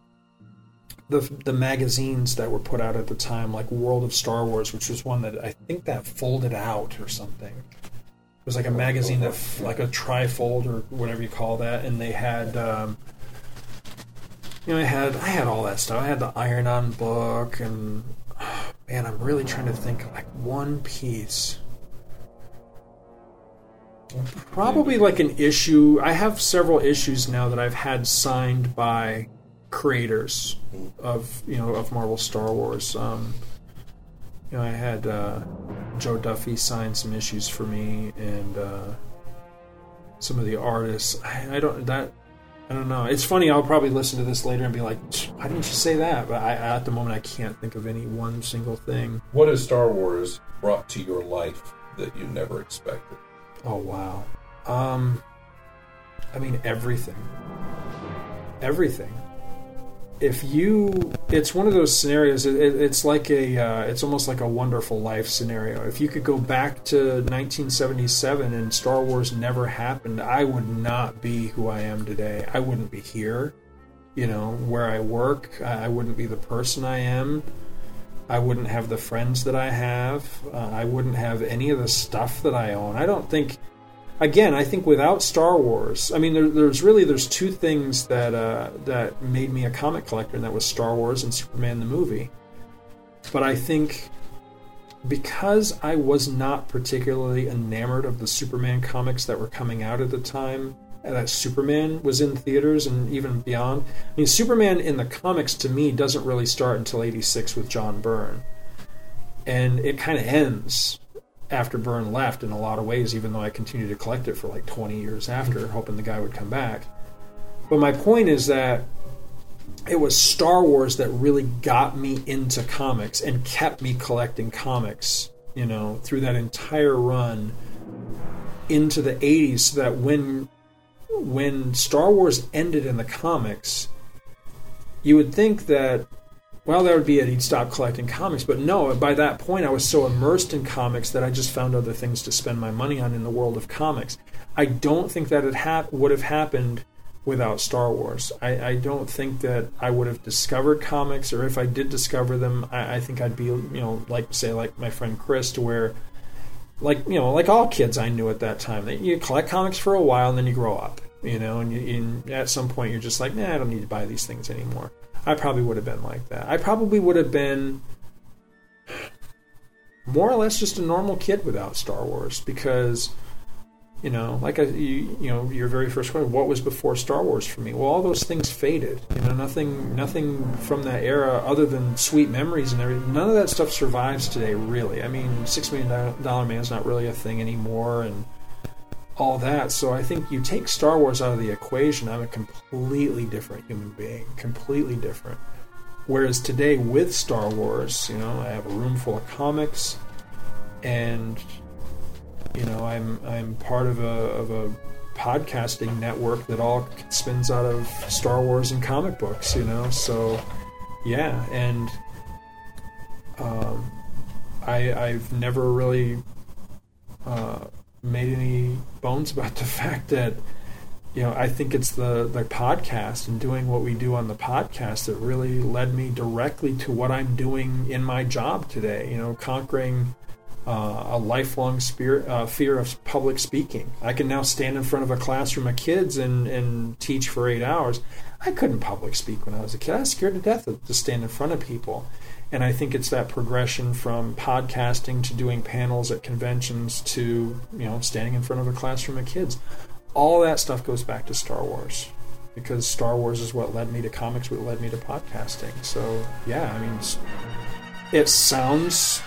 the the magazines that were put out at the time, like World of Star Wars, which was one that I think that folded out or something It was like a magazine that like a trifold or whatever you call that, and they had. Um, you know, I had I had all that stuff. I had the Iron On book, and oh, man, I'm really trying to think of like one piece. Probably like an issue. I have several issues now that I've had signed by creators of you know of Marvel Star Wars. Um, you know, I had uh, Jo Duffy sign some issues for me, and uh, some of the artists. I, I, don't that. I don't know. It's funny. I'll probably listen to this later and be like, "Why didn't you say that?" But I, at the moment, I can't think of any one single thing. What has Star Wars brought to your life that you never expected? Oh wow. Um, I mean everything. Everything if you it's one of those scenarios it, it's like a uh, it's almost like a wonderful life scenario. If you could go back to 1977 and star wars never happened i would not be who i am today. I wouldn't be here you know where i work. I wouldn't be the person i am. I wouldn't have the friends that i have. Uh, i wouldn't have any of the stuff that i own. I don't think again, I think without Star Wars, I mean, there, there's really there's two things that uh, that made me a comic collector, and that was Star Wars and Superman the movie. But I think because I was not particularly enamored of the Superman comics that were coming out at the time, that Superman was in theaters and even beyond. I mean, Superman in the comics to me doesn't really start until '86 with John Byrne, and it kind of ends after Byrne left in a lot of ways. Even though I continued to collect it for like 20 years after, mm-hmm. hoping the guy would come back. But my point is that it was Star Wars that really got me into comics and kept me collecting comics. You know, through that entire run into the 80s, so that when when Star Wars ended in the comics, you would think that, well, that would be it. He'd stop collecting comics. But no, by that point, I was so immersed in comics that I just found other things to spend my money on in the world of comics. I don't think that it would have happened without Star Wars. I, I, don't think that I would have discovered comics, or if I did discover them, I, I think I'd be, you know, like, say, like my friend Chris, to where like you know, like all kids I knew at that time, that you collect comics for a while and then you grow up you know, and, you, and at some point you're just like, nah, I don't need to buy these things anymore. I probably would have been like that. I probably would have been more or less just a normal kid without Star Wars because, you know, like I, you, you know, your very first question, what was before Star Wars for me? Well, all those things faded. You know, nothing, nothing from that era other than sweet memories and everything. None of that stuff survives today, really. I mean, Six Million Dollar Man's not really a thing anymore, and all that. So I think you take Star Wars out of the equation, I'm a completely different human being, completely different. Whereas today with Star Wars, you know, I have a room full of comics, and you know, I'm I'm part of a of a podcasting network that all spins out of Star Wars and comic books. You know, so yeah, and um, I I've never really. Uh, made any bones about the fact that you know I think it's the the podcast and doing what we do on the podcast that really led me directly to what I'm doing in my job today. You know, conquering uh, a lifelong spirit, uh, fear of public speaking. I can now stand in front of a classroom of kids and, and teach for eight hours. I couldn't public speak when I was a kid. I was scared to death to stand in front of people. And I think it's that progression from podcasting to doing panels at conventions to, you know, standing in front of a classroom of kids. All that stuff goes back to Star Wars because Star Wars is what led me to comics, what led me to podcasting. So, yeah, I mean, it sounds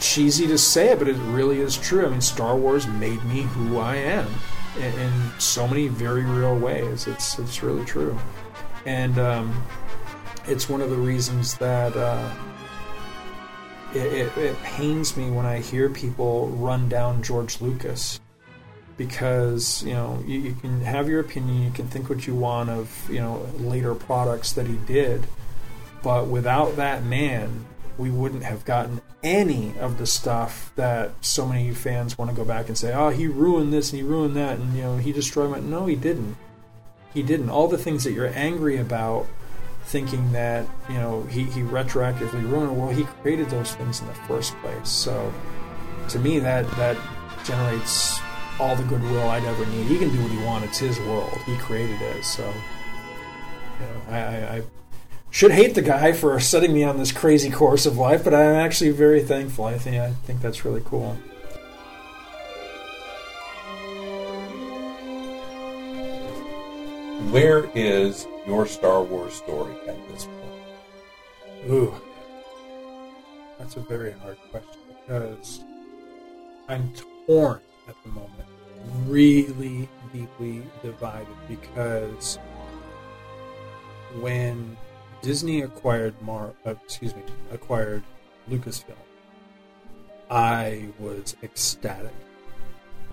cheesy to say it, but it really is true. I mean, Star Wars made me who I am in, so many very real ways. It's it's really true, and um, it's one of the reasons that uh, it, it, it, pains me when I hear people run down George Lucas because you know you, you, can have your opinion, you can think what you want of you know later products that he did, but without that man, we wouldn't have gotten any of the stuff that so many fans want to go back and say, oh, he ruined this and he ruined that and you know he destroyed my. No, he didn't. He didn't. All the things that you're angry about thinking that you know he, he retroactively ruined. Well, he created those things in the first place. So to me, that that generates all the goodwill I'd ever need. He can do what he wants. It's his world. He created it. So you know, I, I, I should hate the guy for setting me on this crazy course of life, but I'm actually very thankful. I think I think that's really cool. Where is your Star Wars story at this point? Ooh, that's a very hard question because I'm torn at the moment, really deeply divided because when Disney acquired Mar, uh, excuse me, acquired Lucasfilm, I was ecstatic.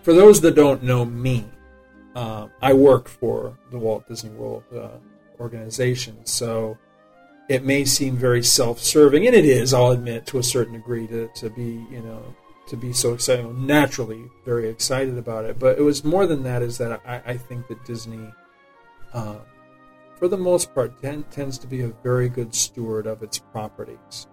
For those that don't know me, uh, I work for the Walt Disney World uh, organization. So it may seem very self-serving, and it is. I'll admit to a certain degree to, to be you know to be so excited. Naturally, very excited about it. But it was more than that. Is that I, I think that Disney, uh, for the most part, ten, tends to be a very good steward of its properties.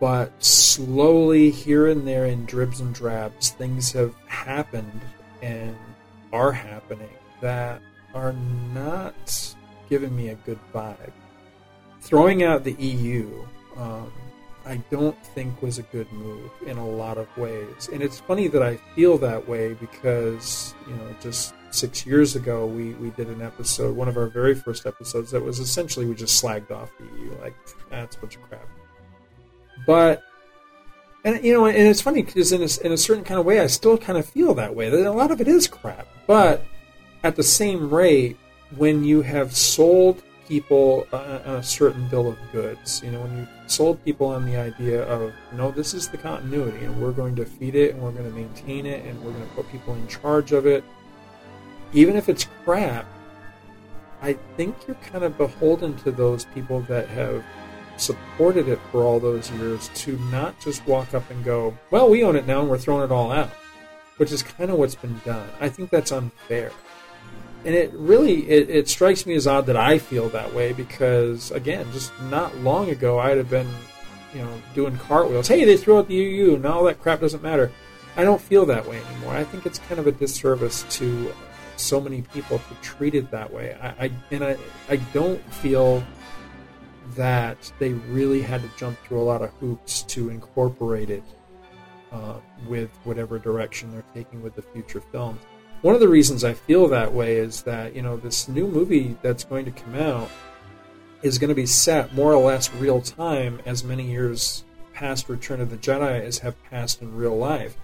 but slowly here and there in dribs and drabs, things have happened and are happening that are not giving me a good vibe. Throwing out the EU, um, I don't think was a good move in a lot of ways. And it's funny that I feel that way because, you know, just six years ago, we, we did an episode, one of our very first episodes, that was essentially we just slagged off the EU. Like, that's a bunch of crap. But, and, you know, and it's funny because in a, in a certain kind of way, I still kind of feel that way. That a lot of it is crap. But at the same rate, when you have sold people uh, a certain bill of goods. You know, when you sold people on the idea of, no, this is the continuity, and we're going to feed it, and we're going to maintain it, and we're going to put people in charge of it, even if it's crap, I think you're kind of beholden to those people that have supported it for all those years to not just walk up and go, well, we own it now and we're throwing it all out, which is kind of what's been done. I think that's unfair and it really it, it, strikes me as odd that I feel that way because again, just not long ago I'd have been, you know, doing cartwheels. Hey, they threw out the EU, and all that crap doesn't matter. I don't feel that way anymore. I think it's kind of a disservice to so many people to treat it that way. I, I and I I don't feel that they really had to jump through a lot of hoops to incorporate it uh, with whatever direction they're taking with the future films one of the reasons I feel that way is that you know this new movie that's going to come out is going to be set more or less real time as many years past Return of the Jedi as have passed in real life.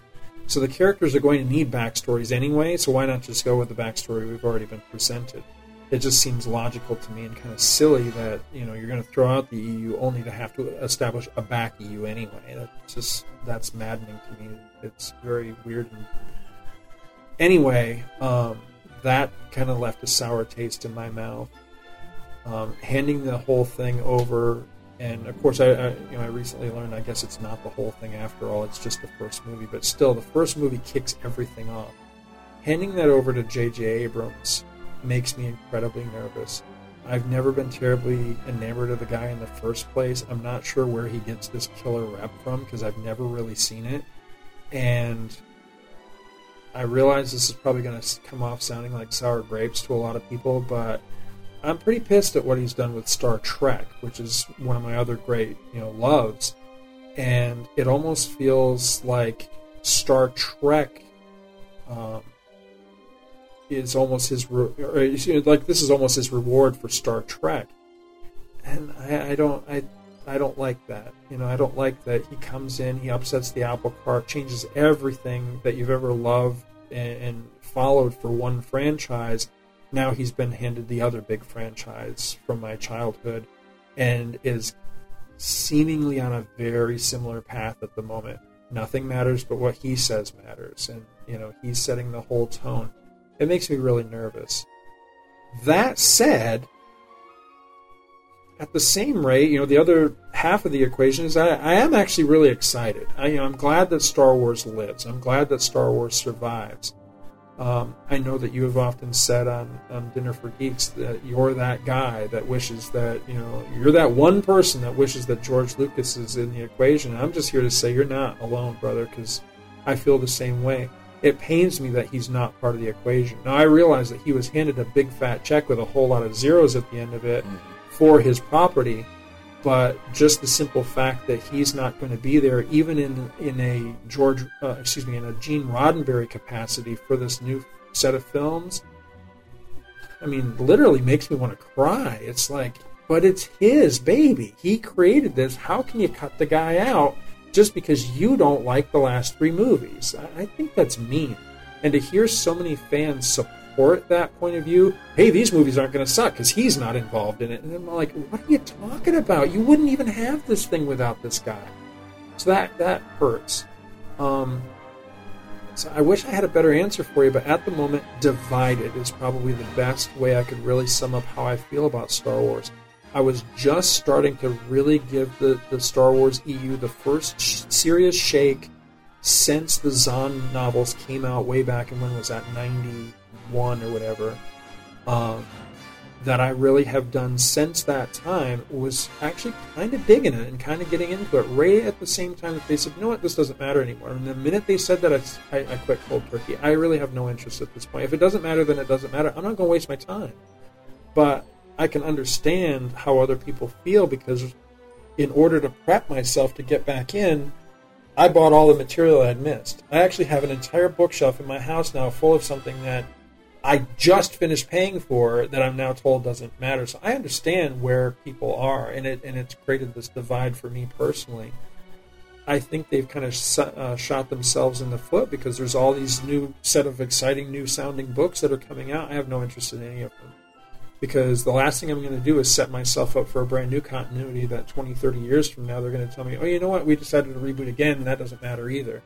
So the characters are going to need backstories anyway, so why not just go with the backstory we've already been presented? It just seems logical to me and kind of silly that you know you're going to throw out the EU only to have to establish a back EU anyway. That's just that's maddening to me. It's very weird and anyway, um, that kind of left a sour taste in my mouth. Um, handing the whole thing over, and of course, I, I, you know I recently learned I guess it's not the whole thing after all; it's just the first movie. But still, the first movie kicks everything off. Handing that over to J.J. Abrams makes me incredibly nervous. I've never been terribly enamored of the guy in the first place. I'm not sure where he gets this killer rep from because I've never really seen it. And I realize this is probably going to come off sounding like sour grapes to a lot of people, but I'm pretty pissed at what he's done with Star Trek, which is one of my other great, you know, loves. And it almost feels like Star Trek um, is almost his re- like this is almost his reward for Star Trek. And I, I don't I I don't like that. You know, I don't like that he comes in, he upsets the apple cart, changes everything that you've ever loved and, and followed for one franchise. Now he's been handed the other big franchise from my childhood and is seemingly on a very similar path at the moment. Nothing matters but what he says matters. And, you know, he's setting the whole tone. It makes me really nervous. That said, at the same rate, you know, the other half of the equation is I, I am actually really excited. I, you know, I'm glad that Star Wars lives. I'm glad that Star Wars survives. Um, I know that you have often said on, on Dinner for Geeks that you're that guy that wishes that, you know, you're that one person that wishes that George Lucas is in the equation. And I'm just here to say you're not alone, brother, because I feel the same way. It pains me that he's not part of the equation. Now, I realize that he was handed a big fat check with a whole lot of zeros at the end of it. Mm-hmm for his property, but just the simple fact that he's not going to be there, even in in a George, uh, excuse me, in a Gene Roddenberry capacity for this new set of films. I mean, literally makes me want to cry. It's like, but it's his baby. He created this. How can you cut the guy out just because you don't like the last three movies? I, I think that's mean. And to hear so many fans support support that point of view. Hey, these movies aren't going to suck because he's not involved in it. And I'm like, what are you talking about? You wouldn't even have this thing without this guy. So that that hurts. Um, so I wish I had a better answer for you, but at the moment, divided is probably the best way I could really sum up how I feel about Star Wars. I was just starting to really give the, the Star Wars EU the first sh- serious shake since the Zahn novels came out way back in when was that 90 one or whatever. Um, that I really have done since that time was actually kind of digging it and kind of getting into it right at the same time that they said, you know what, this doesn't matter anymore. And the minute they said that, I, I, I quit cold turkey. I really have no interest at this point. If it doesn't matter, then it doesn't matter. I'm not going to waste my time. But I can understand how other people feel because in order to prep myself to get back in, I bought all the material I'd missed. I actually have an entire bookshelf in my house now full of something that I just finished paying for that I'm now told doesn't matter. So I understand where people are, and it and it's created this divide for me personally. I think they've kind of uh, shot themselves in the foot because there's all these new set of exciting new sounding books that are coming out. I have no interest in any of them because the last thing I'm going to do is set myself up for a brand new continuity that 20, 30 years from now they're going to tell me, oh, you know what, we decided to reboot again, and that doesn't matter either.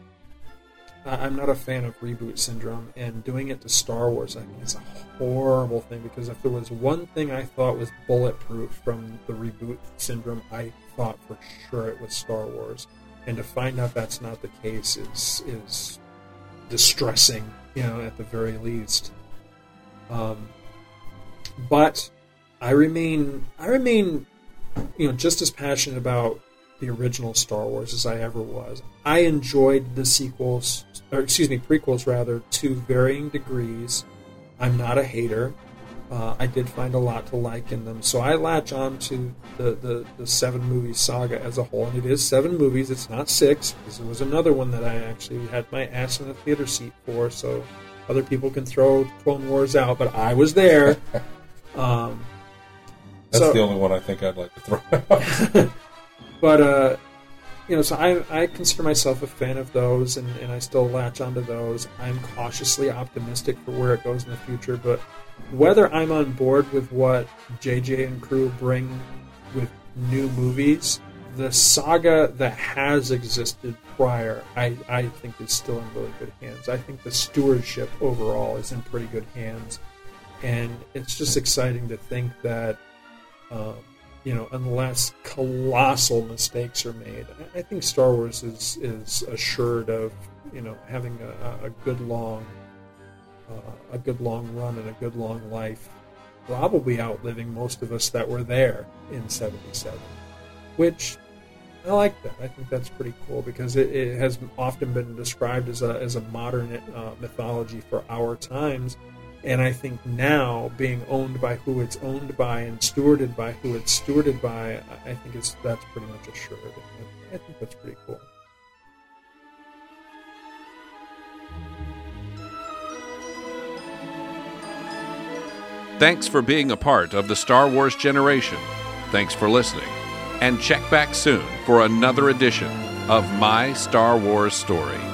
I'm not a fan of reboot syndrome, and doing it to Star Wars, I think, is a horrible thing because if there was one thing I thought was bulletproof from the reboot syndrome, I thought for sure it was Star Wars. And to find out that's not the case is is distressing, you know, at the very least. Um, but I remain, I remain, you know, just as passionate about the original Star Wars as I ever was. I enjoyed the sequels, or excuse me, prequels rather, to varying degrees. I'm not a hater. Uh, I did find a lot to like in them, so I latch on to the, the, the seven movie saga as a whole, and it is seven movies. It's not six because there was another one that I actually had my ass in the theater seat for, so other people can throw Clone Wars out, but I was there. Um, That's so, the only one I think I'd like to throw out. But uh, you know, so I I consider myself a fan of those, and, and I still latch onto those. I'm cautiously optimistic for where it goes in the future, but whether I'm on board with what JJ and crew bring with new movies, the saga that has existed prior, I, I think is still in really good hands. I think the stewardship overall is in pretty good hands, and it's just exciting to think that um, you know, unless colossal mistakes are made. I think Star Wars is is assured of you know having a, a good long uh, a good long run and a good long life, probably outliving most of us that were there in '77. Which I like that. I think that's pretty cool because it, it has often been described as a as a modern uh, mythology for our times and I think now, being owned by who it's owned by and stewarded by who it's stewarded by, I think it's that's pretty much assured. I think that's pretty cool. Thanks for being a part of the Star Wars generation. Thanks for listening. And check back soon for another edition of My Star Wars Story.